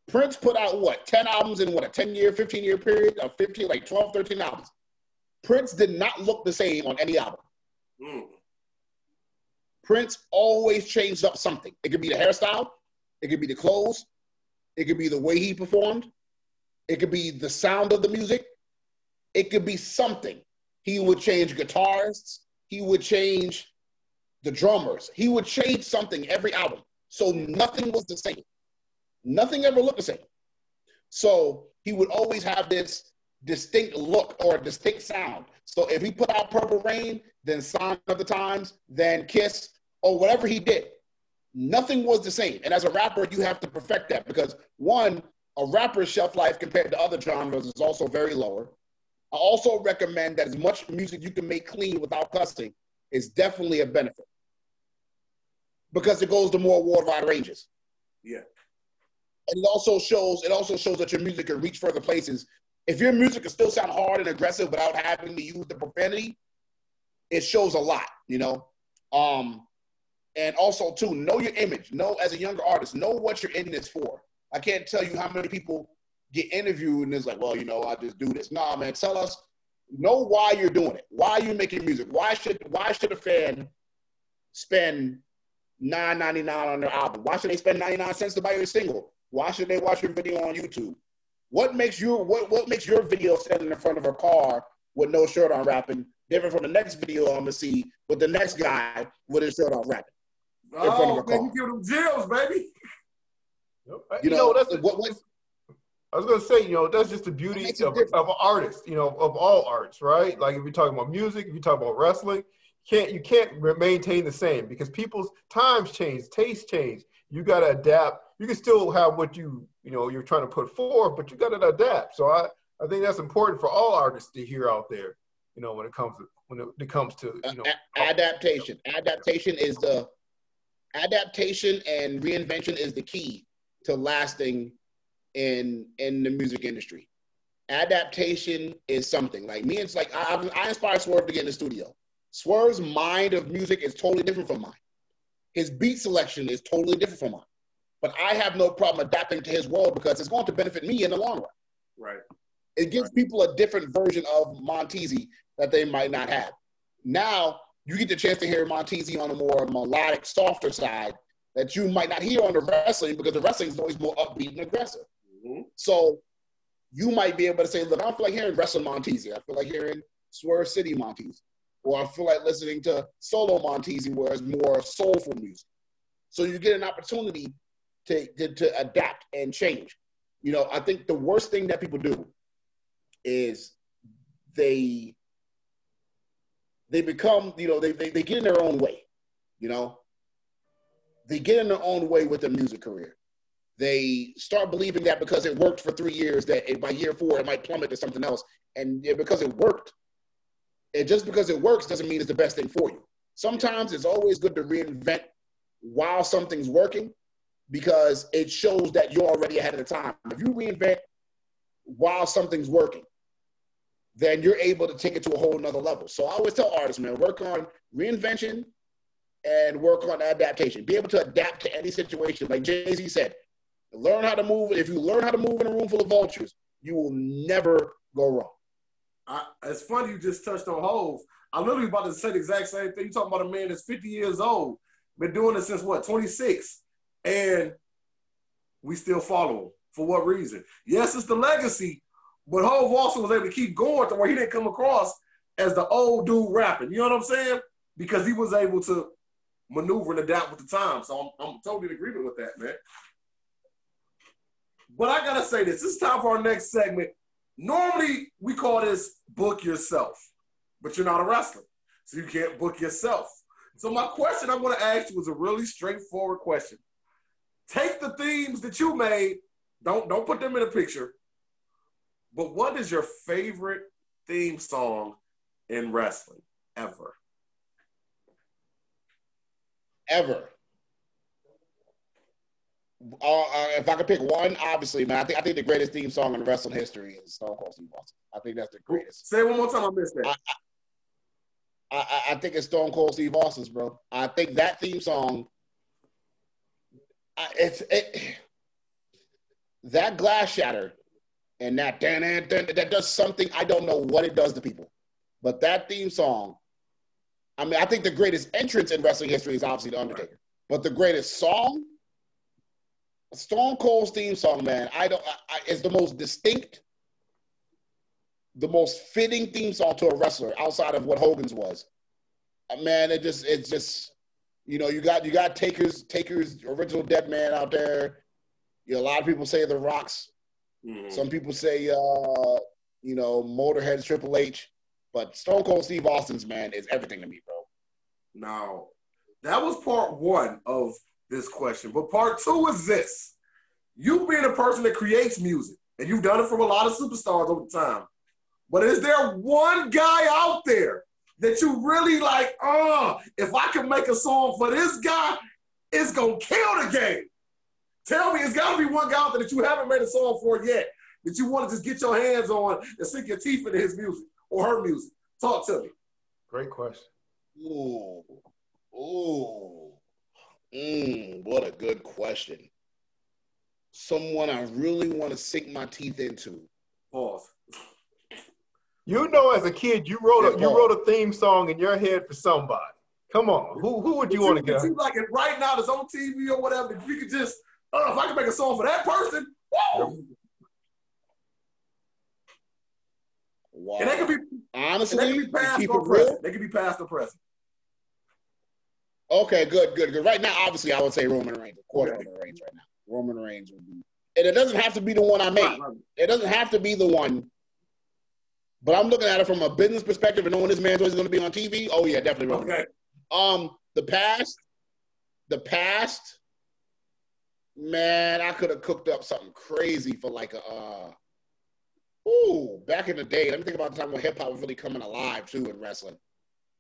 [SPEAKER 3] Prince put out what, 10 albums in what, a 10 year, 15 year period of 15, like 12, 13 albums. Prince did not look the same on any album. Mm. Prince always changed up something. It could be the hairstyle, it could be the clothes, it could be the way he performed, it could be the sound of the music, it could be something. He would change guitarists, he would change the drummers, he would change something every album. So nothing was the same. Nothing ever looked the same. So he would always have this distinct look or a distinct sound. So if he put out Purple Rain, then Sign of the Times, then Kiss, or whatever he did, nothing was the same. And as a rapper, you have to perfect that because one, a rapper's shelf life compared to other genres is also very lower. I also recommend that as much music you can make clean without cussing is definitely a benefit because it goes to more worldwide ranges.
[SPEAKER 1] Yeah
[SPEAKER 3] and it also shows it also shows that your music can reach further places. If your music can still sound hard and aggressive without having to use the profanity, it shows a lot, you know. Um, and also too, know your image. Know as a younger artist, know what you're in this for. I can't tell you how many people get interviewed and it's like, well, you know, I just do this. Nah, man, tell us. Know why you're doing it. Why are you making music? Why should why should a fan spend nine ninety nine on their album? Why should they spend ninety nine cents to buy your single? Why should they watch your video on YouTube? What makes your what what makes your video standing in front of a car with no shirt on rapping different from the next video I'm gonna see with the next guy with his shirt on rapping?
[SPEAKER 1] In oh, front of oh, a car. give them jills, baby.
[SPEAKER 2] You, you know, know, that's what, what, I was gonna say, you know, that's just the beauty of, of an artist, you know, of all arts, right? Like if you're talking about music, if you're talking about wrestling, you can't you can't maintain the same because people's times change, tastes change. You got to adapt you can still have what you you know you're trying to put forth, but you got to adapt. So I I think that's important for all artists to hear out there. You know, when it comes to when it, comes to you know
[SPEAKER 3] adaptation. Adaptation is the adaptation and reinvention is the key to lasting in in the music industry. Adaptation is something like me. It's like I, I inspire Swerve to get in the studio. Swerve's mind of music is totally different from mine. His beat selection is totally different from mine. But I have no problem adapting to his world because it's going to benefit me in the long run.
[SPEAKER 1] Right.
[SPEAKER 3] It gives
[SPEAKER 1] right.
[SPEAKER 3] people a different version of Monteasy that they might not have. Now you get the chance to hear Monteasy on a more melodic, softer side that you might not hear on the wrestling because the wrestling is always more upbeat and aggressive. Mm-hmm. So you might be able to say, look, I don't feel like hearing wrestling Monteasy. I feel like hearing Swerve City Monteasy. Or I feel like listening to solo Monteasy where it's more soulful music. So you get an opportunity to, to, to adapt and change. You know, I think the worst thing that people do is they they become, you know, they, they, they get in their own way, you know. they get in their own way with their music career. They start believing that because it worked for three years, that it, by year four it might plummet to something else, and because it worked, and just because it works doesn't mean it's the best thing for you. Sometimes it's always good to reinvent while something's working because it shows that you're already ahead of the time. If you reinvent while something's working, then you're able to take it to a whole nother level. So I always tell artists, man, work on reinvention and work on adaptation. Be able to adapt to any situation. Like Jay Z said, learn how to move. If you learn how to move in a room full of vultures, you will never go wrong.
[SPEAKER 1] I, it's funny you just touched on Hove. I literally about to say the exact same thing. You talking about a man that's 50 years old, been doing it since what, 26, and we still follow him. For what reason? Yes, it's the legacy, but Hove also was able to keep going to where he didn't come across as the old dude rapping. You know what I'm saying? Because he was able to maneuver and adapt with the time. So I'm, I'm totally in agreement with that, man. But I gotta say this. Is time for our next segment. Normally we call this book yourself, but you're not a wrestler, so you can't book yourself. So my question I'm gonna ask you is a really straightforward question. Take the themes that you made. Don't don't put them in a picture. But what is your favorite theme song in wrestling ever?
[SPEAKER 3] Ever. Uh, uh, if I could pick one, obviously, man, I think I think the greatest theme song in wrestling history is Stone Cold Steve Austin. I think that's the greatest.
[SPEAKER 1] Say it one more time. I missed that.
[SPEAKER 3] I, I, I think it's Stone Cold Steve Austin's, bro. I think that theme song. It's it, that glass shatter and that dan that does something I don't know what it does to people, but that theme song. I mean, I think the greatest entrance in wrestling history is obviously the Undertaker, but the greatest song, Stone Cold's theme song, man. I don't. I, it's the most distinct, the most fitting theme song to a wrestler outside of what Hogan's was. Uh, man, it just it's just you know you got you got Taker's Taker's original Dead Man out there. You know, a lot of people say the Rocks Mm-hmm. Some people say, uh, you know, Motorhead's Triple H, but Stone Cold Steve Austin's man is everything to me, bro.
[SPEAKER 1] Now, that was part one of this question, but part two is this: you being a person that creates music, and you've done it from a lot of superstars over time. But is there one guy out there that you really like? Uh, if I can make a song for this guy, it's gonna kill the game. Tell me, it's got to be one guy out there that you haven't made a song for yet that you want to just get your hands on and sink your teeth into his music or her music. Talk to me.
[SPEAKER 2] Great question.
[SPEAKER 3] Ooh, ooh, mm, what a good question. Someone I really want to sink my teeth into.
[SPEAKER 1] Pause.
[SPEAKER 2] You know, as a kid, you wrote a, you wrote a theme song in your head for somebody. Come on, who who would you, want to get?
[SPEAKER 1] Like it right now, that's on TV or whatever. If you could just Oh, if I can make a song for that person, whoa. Wow. And they could be
[SPEAKER 3] honestly,
[SPEAKER 1] they can be past or present. They can be past or present.
[SPEAKER 3] Okay, good, good, good. Right now, obviously, I would say Roman Reigns, of course, Roman Reigns right now. Roman Reigns would be, and it doesn't have to be the one I made. It doesn't have to be the one. But I'm looking at it from a business perspective and knowing this man's always going to be on TV. Oh yeah, definitely Roman. Okay. Um, the past, the past Man, I could have cooked up something crazy for like a. Uh, ooh, back in the day, let me think about the time when hip hop was really coming alive too in wrestling.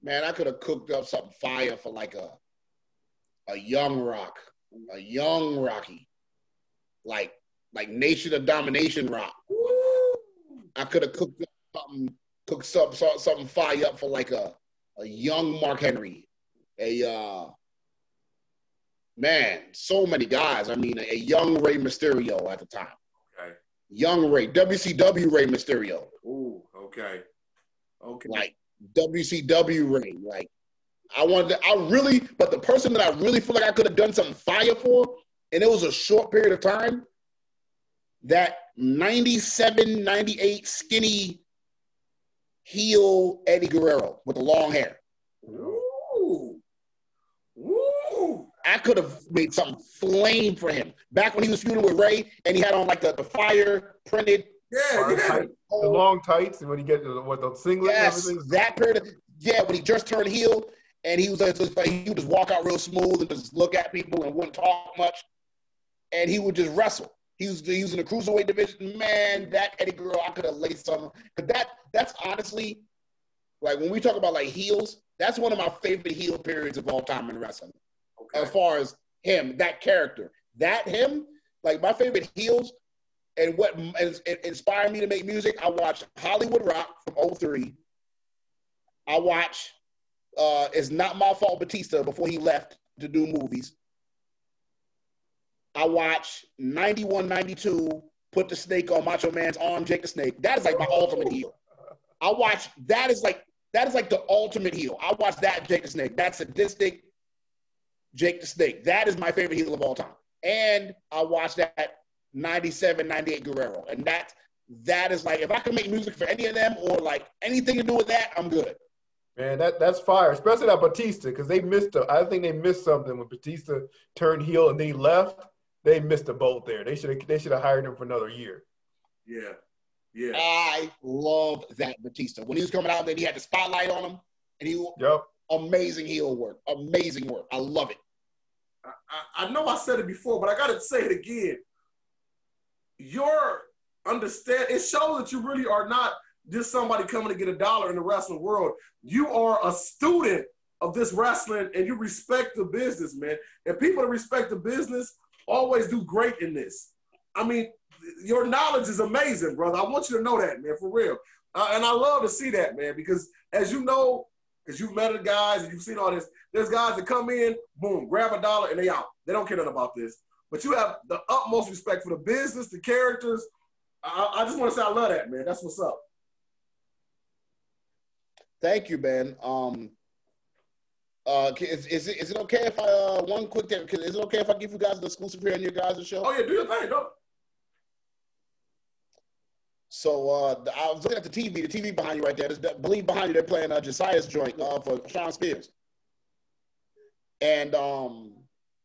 [SPEAKER 3] Man, I could have cooked up something fire for like a a young rock, a young Rocky, like like Nation of Domination rock. I could have cooked up something, cooked up something fire up for like a a young Mark Henry, a uh, man, so many guys. I mean, a, young Rey Mysterio at the time. Okay. Young Rey, WCW Rey Mysterio.
[SPEAKER 1] Ooh, okay. Okay.
[SPEAKER 3] Like WCW Rey. Like I wanted to, I really, but the person that I really feel like I could have done something fire for, and it was a short period of time, that 97, 98 skinny heel Eddie Guerrero with the long hair.
[SPEAKER 1] Ooh. Ooh.
[SPEAKER 3] I could have made something flame for him back when he was feuding with Rey and he had on like the, the fire printed.
[SPEAKER 1] Yeah, yeah.
[SPEAKER 2] Tight, the oh. long tights and when he get the, what the singlet
[SPEAKER 3] yes,
[SPEAKER 2] and everything.
[SPEAKER 3] That period of, yeah, when he just turned heel and he was just, he would just walk out real smooth and just look at people and wouldn't talk much, and he would just wrestle. He was, he was in the cruiserweight division. Man, that Eddie Guerrero, I could have laid something. Cause that that's honestly like when we talk about like heels, that's one of my favorite heel periods of all time in wrestling. Okay. As far as him, that character, that him, like my favorite heels, and what inspired me to make music. I watched Hollywood Rock from 03. I watch uh, It's Not My Fault Batista before he left to do movies. I watch 91, 92, put the snake on Macho Man's arm, Jake the Snake. That is like my ultimate heel. I watch that is like that is like the ultimate heel. I watch that Jake the Snake. That's sadistic Jake the Snake. That is my favorite heel of all time. And I watch that 97, 98 Guerrero. And that that is like if I can make music for any of them or like anything to do with that, I'm good.
[SPEAKER 2] Man, that that's fire, especially that Batista, because they missed. A, I think they missed something when Batista turned heel and they left. They missed a boat there. They should have. They should have hired him for another year.
[SPEAKER 1] Yeah, yeah.
[SPEAKER 3] I love that Batista when he was coming out. Then he had the spotlight on him, and he yep. amazing heel work, amazing work. I love it.
[SPEAKER 1] I, I, I know I said it before, but I got to say it again. Your understand it shows that you really are not just somebody coming to get a dollar in the wrestling world. You are a student of this wrestling and you respect the business, man. And people that respect the business always do great in this. I mean, your knowledge is amazing, brother. I want you to know that, man, for real. Uh, and I love to see that, man, because as you know, because you've met the guys and you've seen all this, there's guys that come in, boom, grab a dollar and they out. They don't care nothing about this. But you have the utmost respect for the business, the characters. I, I just want to say I love that, man. That's what's up.
[SPEAKER 3] Thank you, Ben. Um, uh, is, is, it, is it okay if I uh, one quick thing? Is it okay if I give you guys the exclusive here on your guys' show?
[SPEAKER 1] Oh yeah, do your thing, go.
[SPEAKER 3] So uh, I was looking at the TV, the TV behind you right there. There's, believe behind you, they're playing uh, Josiah's joint uh, for Shawn Spears. And um,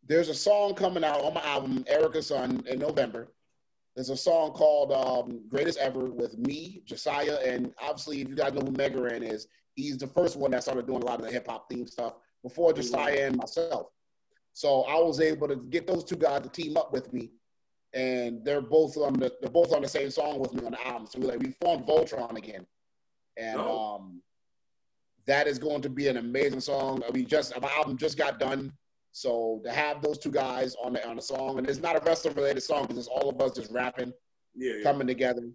[SPEAKER 3] there's a song coming out on my album, Erica's Son, in November. There's a song called um, Greatest Ever with me, Josiah, and obviously, if you guys know who Mega Ran is, he's the first one that started doing a lot of the hip hop theme stuff before Josiah and myself. So I was able to get those two guys to team up with me, and they're both on the they're both on the same song with me on the album. So we like we formed Voltron again, and oh. um, that is going to be an amazing song. We just my album just got done, so to have those two guys on the on the song, and it's not a wrestling related song because it's all of us just rapping, yeah, yeah. coming together.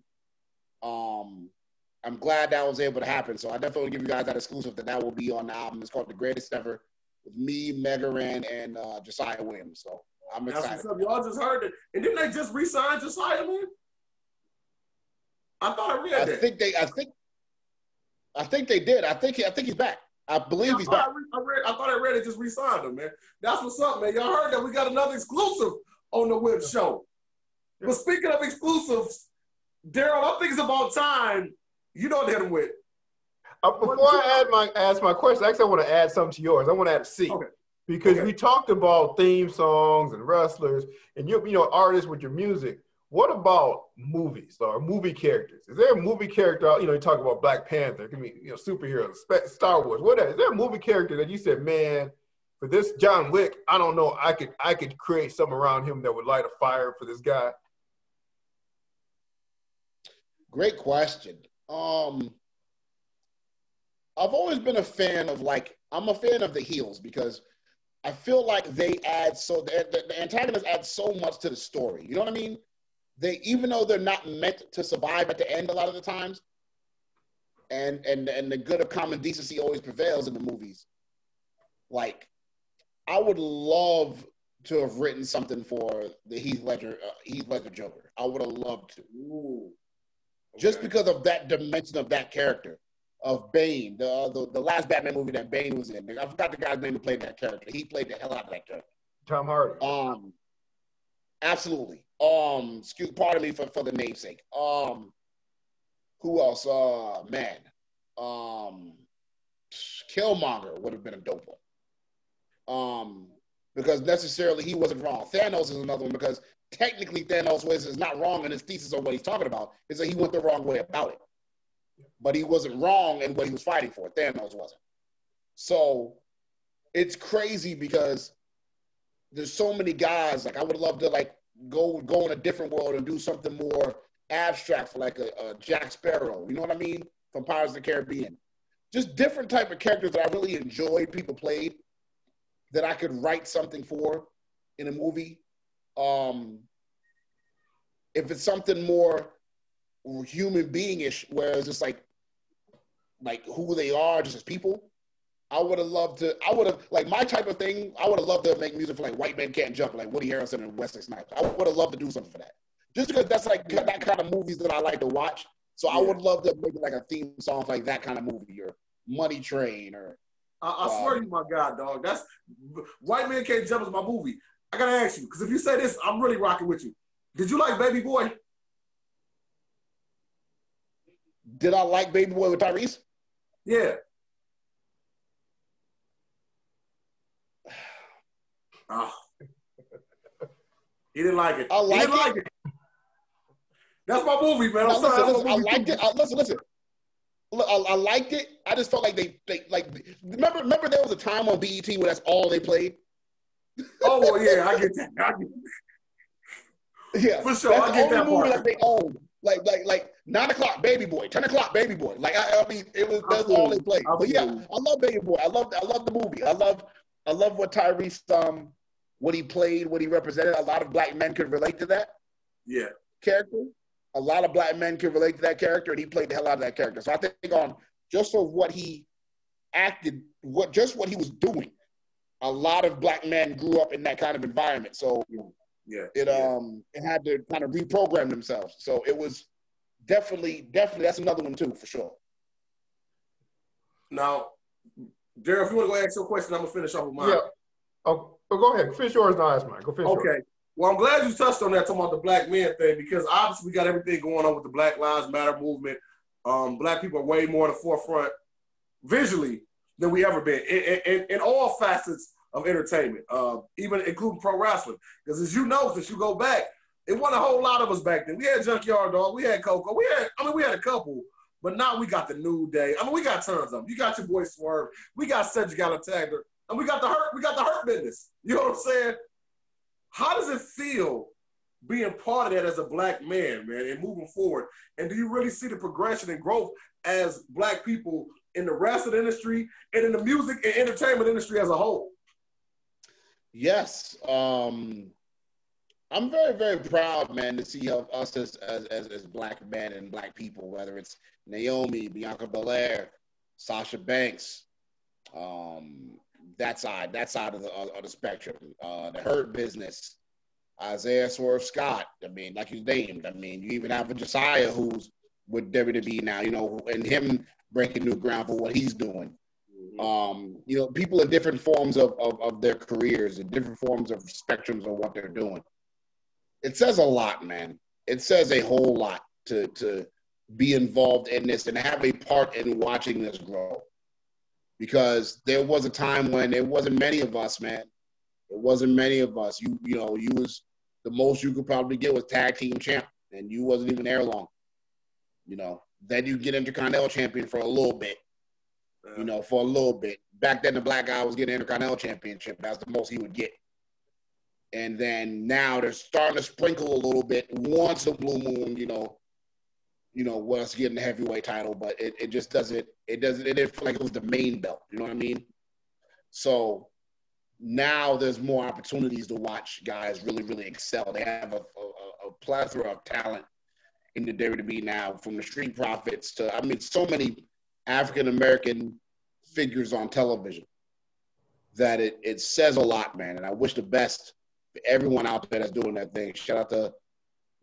[SPEAKER 3] Um, I'm glad that was able to happen. So I definitely give you guys that exclusive that that will be on the album. It's called The Greatest Ever with me, Mega Ran, and uh, Josiah Williams. So I'm excited.
[SPEAKER 1] That's what's up. Y'all just heard it. And didn't they just re-sign Josiah man? I thought I read
[SPEAKER 3] I
[SPEAKER 1] that.
[SPEAKER 3] think they I think I think they did. I think I think he's back. I believe
[SPEAKER 1] I
[SPEAKER 3] he's back. I,
[SPEAKER 1] read, I, read, I thought I read it just re-signed him, man. That's what's up, man. Y'all heard that we got another exclusive on the Whip Show. But speaking of exclusives, Daryl, I think it's about time you know what him with.
[SPEAKER 2] Uh, before I add my ask my question, actually I want to add something to yours. I want to add a C. Okay. Because okay. we talked about theme songs and wrestlers and you you know artists with your music. What about movies or movie characters? Is there a movie character? You know, you talk about Black Panther, can be you know superheroes, Star Wars, whatever. Is there a movie character that you said, man, for this John Wick, I don't know, I could I could create something around him that would light a fire for this guy?
[SPEAKER 3] Great question. Um, I've always been a fan of like I'm a fan of the heels because I feel like they add so the, the, the antagonists add so much to the story. You know what I mean? They even though they're not meant to survive at the end a lot of the times, and and and the good of common decency always prevails in the movies. Like, I would love to have written something for the Heath Ledger uh, Heath Ledger Joker. I would have loved to. Ooh just because of that dimension of that character of Bane, the, the, the last Batman movie that Bane was in. I forgot the guy's name who played that character. He played the hell out of that character.
[SPEAKER 2] Tom Hardy.
[SPEAKER 3] Um, absolutely. Um, excuse, pardon me for, for the namesake. Um, who else? Uh, man, um, Killmonger would have been a dope one. Um, because necessarily he wasn't wrong. Thanos is another one because technically Thanos was is not wrong in his thesis on what he's talking about. Is that he went the wrong way about it, but he wasn't wrong in what he was fighting for. Thanos wasn't. So it's crazy because there's so many guys. Like I would love to like go go in a different world and do something more abstract like a, a Jack Sparrow. You know what I mean? From Pirates of the Caribbean. Just different type of characters that I really enjoyed people played that I could write something for in a movie. Um, if it's something more human being-ish, where it's just like like who they are just as people, I would have loved to. I would have like my type of thing. I would have loved to make music for like White Men Can't Jump, like Woody Harrelson and Wesley Snipes. I would have loved to do something for that, just because that's like that kind of movies that I like to watch. So yeah. I would love to make like a theme song for like that kind of movie or Money Train or.
[SPEAKER 1] I, I uh, swear to you, my God, dog. That's White Man Can't Jump is my movie. I gotta ask you because if you say this, I'm really rocking with you. Did you like Baby Boy?
[SPEAKER 3] Did I like Baby Boy with Tyrese?
[SPEAKER 1] Yeah. Oh. He didn't like it.
[SPEAKER 3] I like
[SPEAKER 1] he didn't
[SPEAKER 3] it.
[SPEAKER 1] like it. That's my movie, man. I'm sorry.
[SPEAKER 3] Listen, listen, I liked it. I, listen, listen. Look, I, I, liked it. I just felt like they, they like. Remember, remember there was a time on BET where that's all they played.
[SPEAKER 1] Oh well, yeah, I get that. I get
[SPEAKER 3] that. Yeah, for sure. That's I get the only that movie part. that they owned. Like, like, like nine o'clock, Baby Boy. Ten o'clock, Baby Boy. Like, I, I mean, it was that's all they played. But yeah, I love Baby Boy. I love, I love the movie. I love, I love what Tyrese um what he played, what he represented. A lot of black men could relate to that.
[SPEAKER 1] Yeah.
[SPEAKER 3] Character. A lot of black men could relate to that character, and he played the hell out of that character. So I think on just of what he acted, what just what he was doing, a lot of black men grew up in that kind of environment. So
[SPEAKER 1] yeah,
[SPEAKER 3] it
[SPEAKER 1] yeah.
[SPEAKER 3] um it had to kind of reprogram themselves. So it was definitely, definitely that's another one too for sure.
[SPEAKER 1] Now, Daryl, if you want to go ask your question, I'm gonna finish off with mine.
[SPEAKER 2] Yeah. Oh, Oh, go ahead. Finish yours I'll ask mine. Go finish
[SPEAKER 1] Okay.
[SPEAKER 2] Yours.
[SPEAKER 1] Well, I'm glad you touched on that, talking about the black men thing, because obviously we got everything going on with the Black Lives Matter movement. Um, black people are way more in the forefront visually than we ever been in, in, in all facets of entertainment, uh, even including pro wrestling. Because as you know, since you go back, it wasn't a whole lot of us back then. We had Junkyard Dog, we had Koko, we had, I mean, we had a couple, but now we got the New Day. I mean, we got tons of them. You got your boy Swerve, we got Cedric Alexander, and we got the hurt, we got the hurt business. You know what I'm saying? How does it feel being part of that as a black man, man, and moving forward? And do you really see the progression and growth as black people in the rest of the industry and in the music and entertainment industry as a whole?
[SPEAKER 3] Yes. Um, I'm very, very proud, man, to see us as, as, as, as black men and black people, whether it's Naomi, Bianca Belair, Sasha Banks, um, that side, that side of the, of the spectrum. Uh, the hurt business, Isaiah Swerve Scott. I mean, like you named. I mean, you even have a Josiah who's with WWE now. You know, and him breaking new ground for what he's doing. Mm-hmm. Um, you know, people in different forms of, of, of their careers and different forms of spectrums of what they're doing. It says a lot, man. It says a whole lot to to be involved in this and have a part in watching this grow because there was a time when there wasn't many of us, man. It wasn't many of us. You you know, you was the most you could probably get was tag team champ, and you wasn't even there long. You know, then you get Intercontinental champion for a little bit. You know, for a little bit. Back then, the black guy was getting Intercontinental championship. That's the most he would get. And then now they're starting to sprinkle a little bit once a blue moon. You know, you know, was getting the heavyweight title, but it, it just doesn't it doesn't it didn't feel like it was the main belt. You know what I mean? So now there's more opportunities to watch guys really, really excel. They have a, a, a plethora of talent in the WWE now, from the Street Profits to I mean, so many African American figures on television that it it says a lot, man. And I wish the best for everyone out there that's doing that thing. Shout out to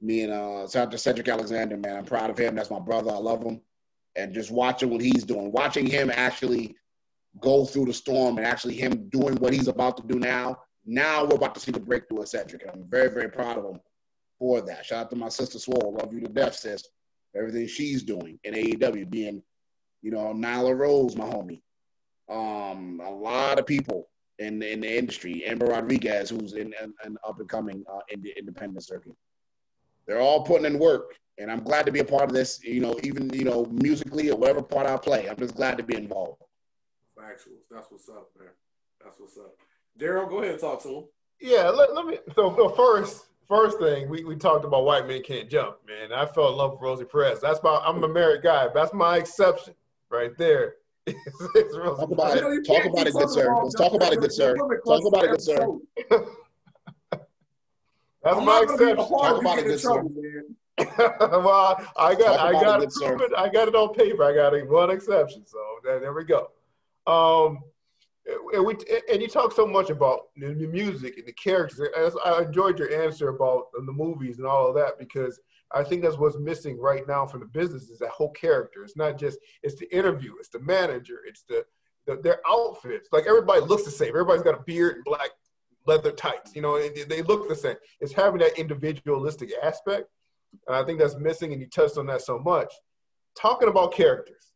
[SPEAKER 3] me and uh, shout out to Cedric Alexander, man. I'm proud of him. That's my brother. I love him. And just watching what he's doing, watching him actually go through the storm and actually him doing what he's about to do now. Now we're about to see the breakthrough of Cedric. And I'm very, very proud of him for that. Shout out to my sister Swole. Love you to death, sis. Everything she's doing in AEW, being, you know, Nyla Rose, my homie. Um, a lot of people in, in the industry. Amber Rodriguez, who's in an up and coming uh, in the independent circuit they're all putting in work, and I'm glad to be a part of this. You know, even you know, musically or whatever part I play, I'm just glad to be involved.
[SPEAKER 1] Factuals. That's what's up, man. That's what's up. Daryl, go ahead and talk to him.
[SPEAKER 2] Yeah, let, let me. So, so first, first thing we, we talked about white men can't jump, man. I fell in love with Rosie Perez. That's my I'm a married guy. That's my exception right there.
[SPEAKER 3] talk about it. Talk about it, good sir. Let's talk about it, good sir. Talk about it, good sir.
[SPEAKER 2] That's
[SPEAKER 1] I'm
[SPEAKER 2] my
[SPEAKER 1] not gonna be a
[SPEAKER 2] exception.
[SPEAKER 3] Talk about
[SPEAKER 1] you
[SPEAKER 3] it,
[SPEAKER 1] getting in
[SPEAKER 3] good sir.
[SPEAKER 1] trouble, man.
[SPEAKER 2] well, I got I got
[SPEAKER 3] it,
[SPEAKER 2] it,
[SPEAKER 3] good sir.
[SPEAKER 2] proven- I got it on paper. I got a one exception. So there, there we go. Um, and we and you talk so much about the the music and the characters. As I enjoyed your answer about the movies and all of that because I think that's what's missing right now from the business is that whole character. It's not just it's the interview, it's the manager, it's the, the their outfits. Like everybody looks the same. Everybody's got a beard and black leather tights. You know, they- look the same. It's having that individualistic aspect, and I think that's missing. And you touched on that so much. Talking about characters,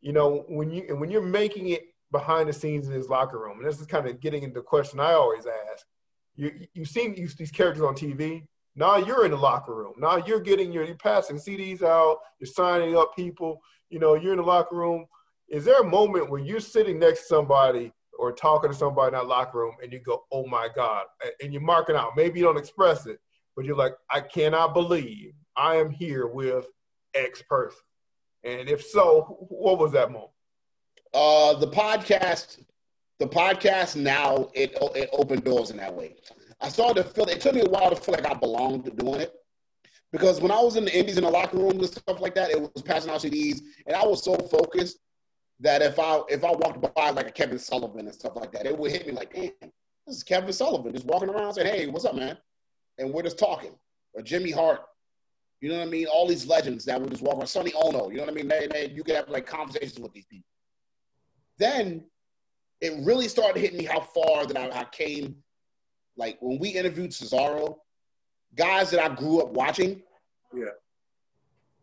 [SPEAKER 2] you know, when you when you're making it behind the scenes in his locker room, and this is kind of getting into the question I always ask. You you've seen these, these characters on TV. Now you're in the locker room. Now you're getting your you're passing CDs out. You're signing up people. You know, you're in the locker room. Is there a moment where you're sitting next to somebody or talking to somebody in that locker room and you go, "Oh my God," and- you're marking out? Maybe you don't express it, but you're like, "I cannot believe I am here with X person." And if so, what was that moment?
[SPEAKER 3] Uh, the podcast, the podcast now it it opened doors in that way. I started to feel. It took me a while to feel like I belonged to doing it, because when I was in the Indies in the locker room and stuff like that, it was passing out CDs, and I was so focused that if I if I walked by like a Kevin Sullivan and stuff like that, it would hit me like, damn, this is Kevin Sullivan just walking around saying, hey, what's up, man? And we're just talking. Or Jimmy Hart, you know what I mean? All these legends that would just walk around. Sonny Onoo, you know what I mean? They, they, you could have like conversations with these people. Then it really started hitting me how far that I, I came. Like when we interviewed Cesaro, guys that I grew up watching.
[SPEAKER 1] Yeah.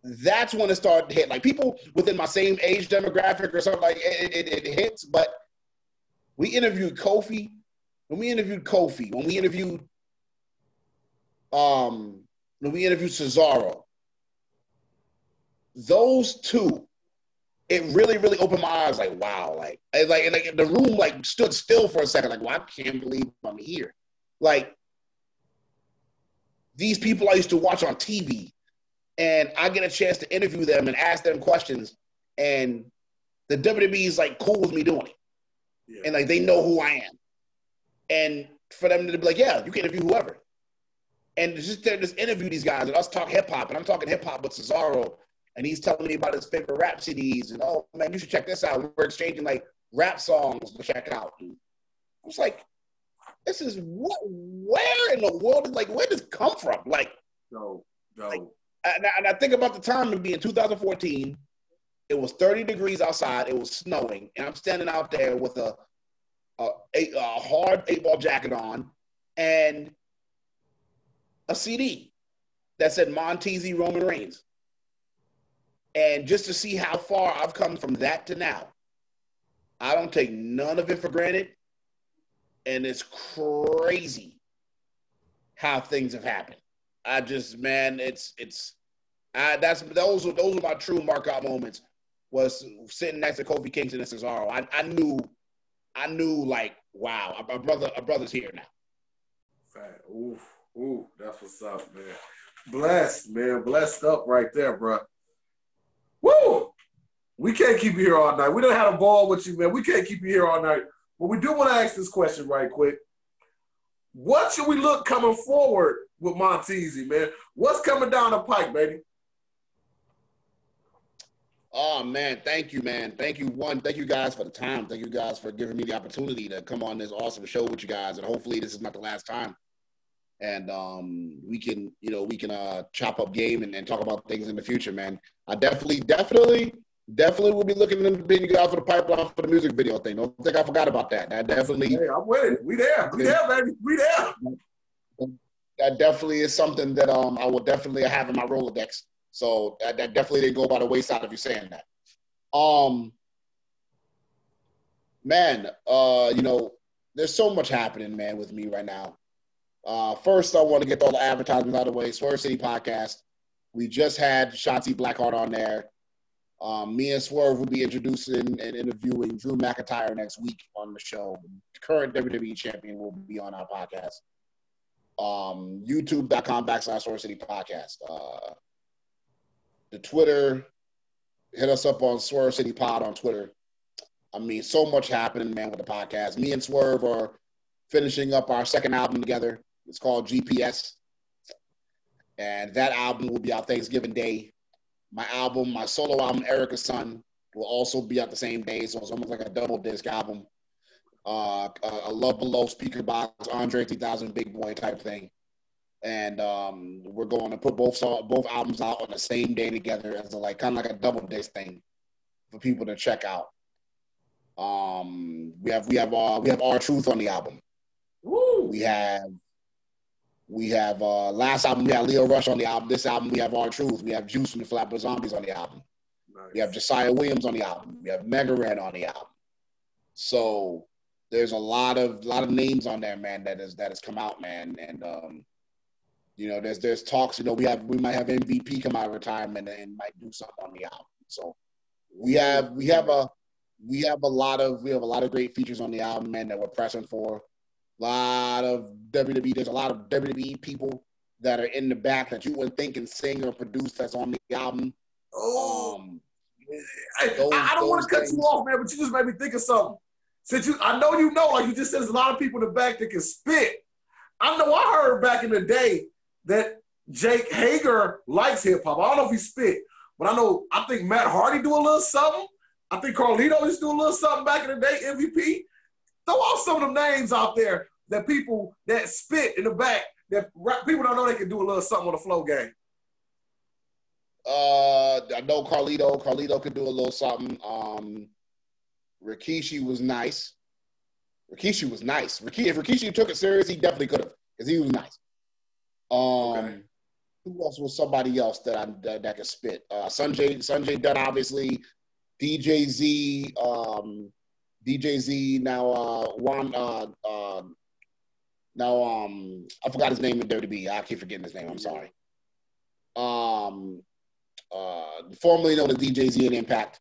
[SPEAKER 3] That's when it started to hit. Like people within my same age demographic or something like it, it, it hits. But we interviewed Kofi. When we interviewed Kofi, when we interviewed um when we interviewed Cesaro, those two, it really, really opened my eyes. Like, wow, like, like, like the room like stood still for a second. Like, well, I can't believe I'm here. Like, these people I used to watch on TV, and I get a chance to interview them and ask them questions, and the WWE is like cool with me doing it,
[SPEAKER 1] Yeah.
[SPEAKER 3] and like they know who I am, and for them to be like, yeah, you can interview whoever. And just to just interview these guys and us talk hip hop, and I'm talking hip hop with Cesaro, and he's telling me about his favorite rap CDs, and oh man, you should check this out. We're exchanging like rap songs to check out. And I was like, this is what? Where in the world? Like, where does this come from? Like,
[SPEAKER 1] no, no.
[SPEAKER 3] Like, and I, and I think about the time it being 2014. It was 30 degrees outside. It was snowing, and I'm standing out there with a a, a, a hard eight ball jacket on and a CD that said Monteasy Roman Reigns. And just to see how far I've come from that to now, I don't take none of it for granted. And it's crazy how things have happened. I just, man, it's it's I, that's those are those are my true markout moments. Was sitting next to Kofi Kingston and Cesaro. I, I knew, I knew like, wow, a brother, a brother's here now.
[SPEAKER 1] Ooh, ooh, that's what's up, man. Blessed, man. Blessed up right there, bro. Woo! We can't keep you here all night. We don't have a ball with you, man. We can't keep you here all night. But we do want to ask this question right quick. What should we look coming forward with Monteasy, man? What's coming down the pike, baby?
[SPEAKER 3] Oh man, thank you, man. Thank you, one. Thank you guys for the time. Thank you guys for giving me the opportunity to come on this awesome show with you guys. And hopefully this is not the last time. And um, we can, you know, we can uh, chop up game and, and talk about things in the future, man. I definitely, definitely, definitely will be looking to bring you guys for the pipeline for the music video thing. Don't think I forgot about that. That definitely,
[SPEAKER 1] Hey, I'm with it. We there. We there, baby. We there.
[SPEAKER 3] That definitely is something that um I will definitely have in my Rolodex. So that, that definitely didn't go by the wayside of you saying that. Um, man, uh, you know, there's so much happening, man, with me right now. Uh, first, I want to get all the advertisements out of the way. Swerve City Podcast. We just had Shotzi Blackheart on there. Um, me and Swerve will be introducing and interviewing Drew McIntyre next week on the show. Current WWE champion will be on our podcast. Um, YouTube.com backslash Swerve City Podcast. Uh, the Twitter, hit us up on Swerve City Pod on Twitter. I mean, so much happening, man, with the podcast. Me and Swerve are finishing up our second album together. It's called GPS. And that album will be out Thanksgiving Day my album, my solo album, Erica's Son, will also be out the same day. So it's almost like a double disc album. Uh, a Love Below Speakerboxxx, Andre 3000 Big Boi type thing. And um, we're going to put both both albums out on the same day together as a, like kind of like a double disc thing for people to check out. Um, we have we have uh, we have R-Truth on the album. Woo! We have we have uh last album we had Lio Rush on the album. This album we have R-Truth. We have Juice from the Flatbush Zombies on the album. Nice. We have Josiah Williams on the album. We have Mega Red on the album. So there's a lot of lot of names on there, man. That is that has come out, man. And um, you know, there's there's talks. You know, we have we might have MVP come out of retirement and might do something on the album. So we have we have a we have a lot of we have a lot of great features on the album, man, that we're pressing for. A lot of WWE. There's a lot of WWE people that are in the back that you wouldn't think can sing or produce that's on the album.
[SPEAKER 1] Oh, um, I, those, I, don't want to cut you off, man, but you just made me think of something. Since you, I know you know, like you just said, there's a lot of people in the back that can spit. I know I heard back in the day that Jake Hager likes hip hop. I don't know if he spit, but I know I think Matt Hardy do a little something. I think Carlito used to do a little something back in the day. MVP. Throw off some of them names out there that people that spit in the back that people don't know they can do a little something on the flow game.
[SPEAKER 3] Uh, I know Carlito. Carlito could do a little something. Um, Rikishi was nice. Rikishi was nice. Rikishi, if Rikishi took it serious, he definitely could have because he was nice. Um, okay. who else was somebody else that I that, that could spit? Uh, Sanjay Sanjay obviously. DJ Z. Um, DJ Z now uh Juan uh, uh now um I forgot his name in Dirty I keep forgetting his name. I'm sorry. Um uh formerly known as DJ Z and Impact.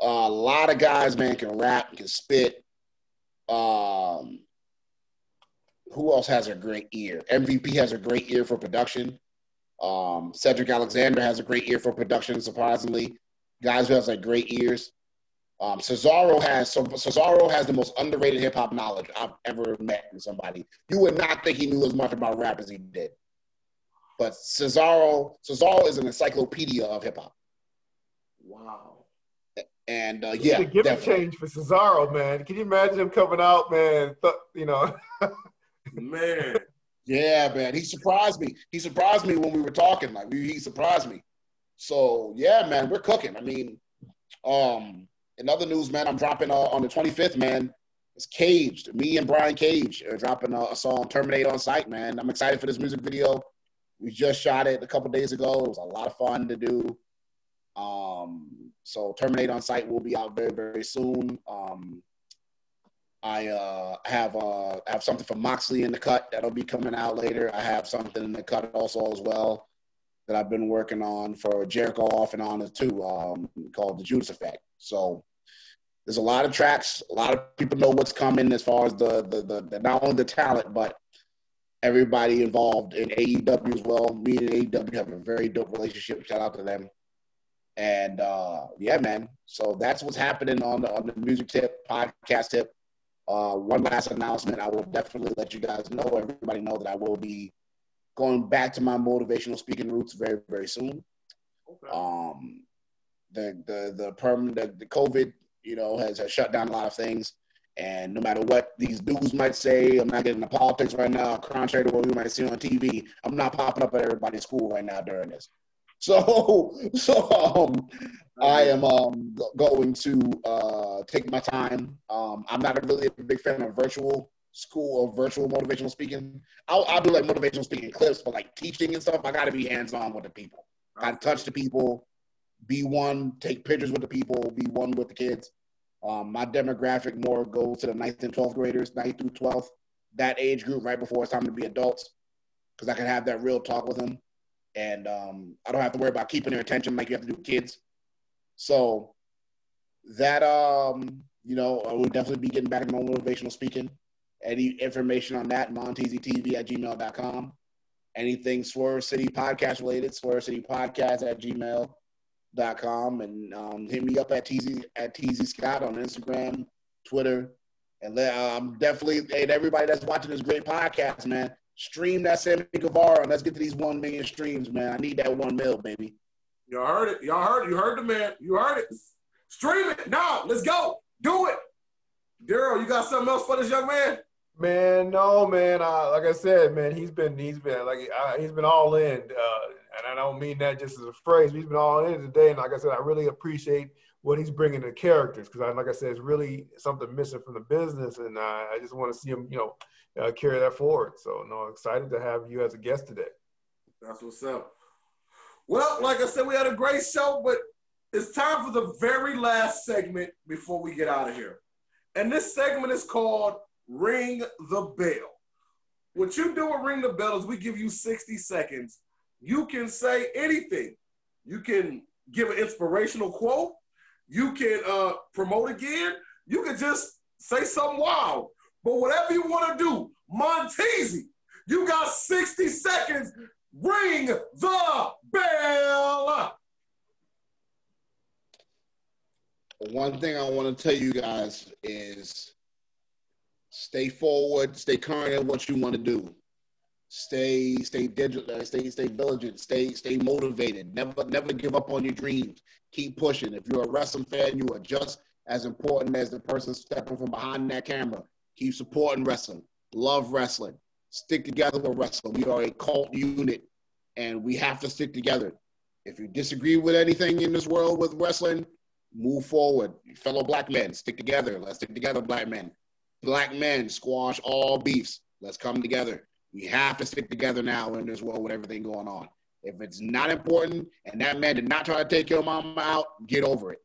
[SPEAKER 3] Uh, a lot of guys, man, can rap, can spit. Um who else has a great ear? MVP has a great ear for production. Um, Cedric Alexander has a great ear for production, surprisingly. Guys who has like great ears. Um, Cesaro has so Cesaro has the most underrated hip hop knowledge I've ever met in somebody. You would not think he knew as much about rap as he did. But Cesaro, Cesaro is an encyclopedia of hip hop.
[SPEAKER 1] Wow.
[SPEAKER 3] And uh, yeah,
[SPEAKER 2] give a change for Cesaro, man. Can you imagine him coming out, man? Th- you know,
[SPEAKER 1] man.
[SPEAKER 3] Yeah, man. He surprised me. He surprised me when we were talking. Like he surprised me. So yeah, man, we're cooking. I mean, um, in other news, man, I'm dropping uh, on the 25th, man. It's Caged. Me and Brian Cage are dropping a, a, song, Terminate on Site, man. I'm excited for this music video. We just shot it a couple days ago. It was a lot of fun to do. Um, so Terminate on Site will be out very, very soon. Um, I uh, have uh, have something for Moxley in the cut that'll be coming out later. I have something in the cut also as well that I've been working on for Jericho off and on too, um, called the Judas Effect. So there's a lot of tracks. A lot of people know what's coming as far as the the, the, the not only the talent, but everybody involved in AEW as well. Me and AEW have a very dope relationship. Shout out to them. And uh, yeah, man. So that's what's happening on the on the music tip, podcast tip. Uh, one last announcement. I will definitely let you guys know, everybody know that I will be going back to my motivational speaking roots very, very soon. Okay. Um, the the the permanent the, the COVID you know, has, has shut down a lot of things. And no matter what these dudes might say, I'm not getting into politics right now, contrary to what we might see on TV. I'm not popping up at everybody's school right now during this. So, so um, I am um, going to uh, take my time. Um, I'm not a really a big fan of virtual school or virtual motivational speaking. I'll, I'll do like motivational speaking clips, but like teaching and stuff, I got to be hands on with the people. I touch the people, be one, take pictures with the people, be one with the kids. Um, my demographic more goes to the ninth and 12th graders, ninth through 12th, that age group right before it's time to be adults, because I can have that real talk with them. And um, I don't have to worry about keeping their attention like you have to do with kids. So that um, you know, I will definitely be getting back to more motivational speaking. Any information on that, monteezytv at gmail.com. Anything Swerve City podcast related, Swerve City Podcast at gmail.com. And um, hit me up at TZ at TZ Scott on Instagram, Twitter. And let, um, definitely, and everybody that's watching this great podcast, man, stream that Sammy Guevara and let's get to these 1 million streams, man. I need that 1 mil, baby.
[SPEAKER 1] Y'all heard it. Y'all heard it. You heard the man. You heard it. Stream it now. Let's go. Do it. Daryl, you got something else for this young man?
[SPEAKER 2] Man, no, man. Uh, like I said, man, he's been he's been like uh, he's been all in, uh, and I don't mean that just as a phrase. He's been all in today, and like I said, I really appreciate what he's bringing to characters because, like I said, it's really something missing from the business, and uh, I just want to see him, you know, uh, carry that forward. So, no, excited to have you as a guest today.
[SPEAKER 1] That's what's up. Well, like I said, we had a great show, but it's time for the very last segment before we get out of here. And this segment is called Ring the Bell. What you do with Ring the Bell is we give you 60 seconds. You can say anything. You can give an inspirational quote. You can uh, promote again. You can just say something wild. But whatever you want to do, Monteasy, you got 60 seconds. Ring the bell.
[SPEAKER 3] One thing I want to tell you guys is stay forward, stay current in what you want to do. Stay, stay digital, uh, stay, stay diligent, stay, stay motivated. Never, never give up on your dreams. Keep pushing. If you're a wrestling fan, you are just as important as the person stepping from behind that camera. Keep supporting wrestling. Love wrestling. Stick together with wrestling. We are a cult unit, and we have to stick together. If you disagree with anything in this world with wrestling, move forward. Fellow black men, stick together. Let's stick together, black men. Black men, squash all beefs. Let's come together. We have to stick together now in this world with everything going on. If it's not important and that man did not try to take your mama out, get over it.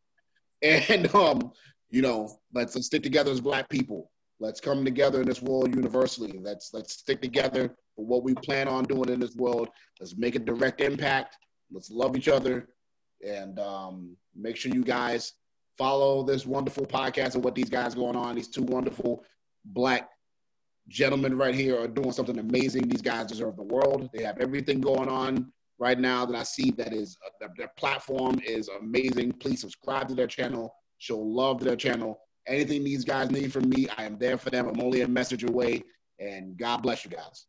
[SPEAKER 3] And um, you know, let's, let's stick together as black people. Let's come together in this world universally. Let's let's stick together for what we plan on doing in this world. Let's make a direct impact. Let's love each other and um, make sure you guys follow this wonderful podcast and what these guys going on. These two wonderful black gentlemen right here are doing something amazing. These guys deserve the world. They have everything going on right now that I see that is uh, their platform is amazing. Please subscribe to their channel, show love to their channel. Anything these guys need from me, I am there for them. I'm only a message away. And God bless you guys.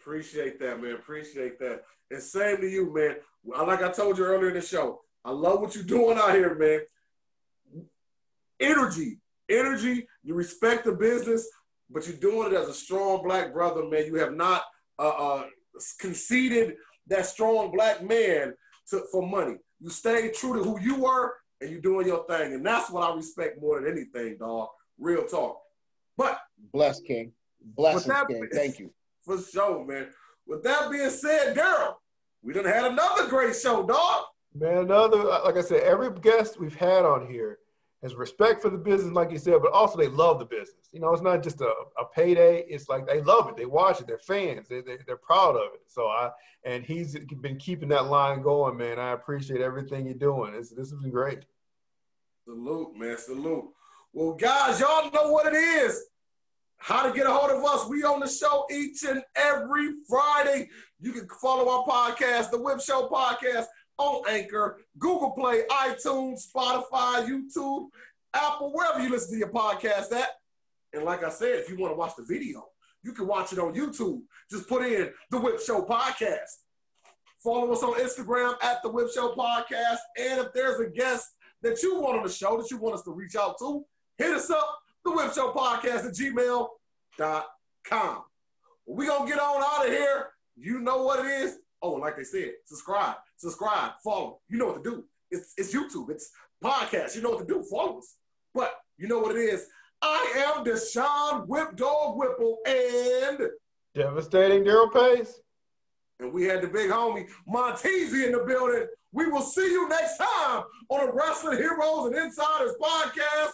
[SPEAKER 1] Appreciate that, man. Appreciate that. And same to you, man. Like I told you earlier in the show, I love what you're doing out here, man. Energy, energy. You respect the business, but you're doing it as a strong black brother, man. You have not uh, uh, conceded that strong black man to, for money. You stay true to who you were, and you're doing your thing, and that's what I respect more than anything, dog. Real talk. But
[SPEAKER 3] bless King, bless King. Thank you
[SPEAKER 1] for sure, man. With that being said, Daryl, we done had another great show, dog.
[SPEAKER 2] Man, another like I said, every guest we've had on here has respect for the business, like you said, but also they love the business. You know, it's not just a, a payday. It's like they love it. They watch it. They're fans. They, they, they're proud of it. So I and he's been keeping that line going, man. I appreciate everything you're doing. This this has been great.
[SPEAKER 1] Salute, man. Salute. Well, guys, y'all know what it is. How to get a hold of us. We on the show each and every Friday. You can follow our podcast, the Whip Show Podcast, on Anchor, Google Play, iTunes, Spotify, YouTube, Apple, wherever you listen to your podcast at. And like I said, if you want to watch the video, you can watch it on YouTube. Just put in the Whip Show Podcast. Follow us on Instagram at the Whip Show Podcast. And if there's a guest that you want on the show that you want us to reach out to, hit us up the Whip Show Podcast at gmail.com. We're going to get on out of here. You know what it is. Oh, like they said, subscribe, subscribe, follow. You know what to do. It's, it's YouTube, it's podcast. You know what to do. Follow us. But you know what it is. I am Deshaun Whip Dog Whipple and
[SPEAKER 2] Devastating Daryl Pace.
[SPEAKER 1] And we had the big homie Monteasy in the building. We will see you next time on the Wrestling Heroes and Insiders podcast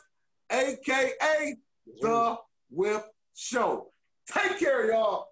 [SPEAKER 1] aka The Whip Show. Take care, y'all.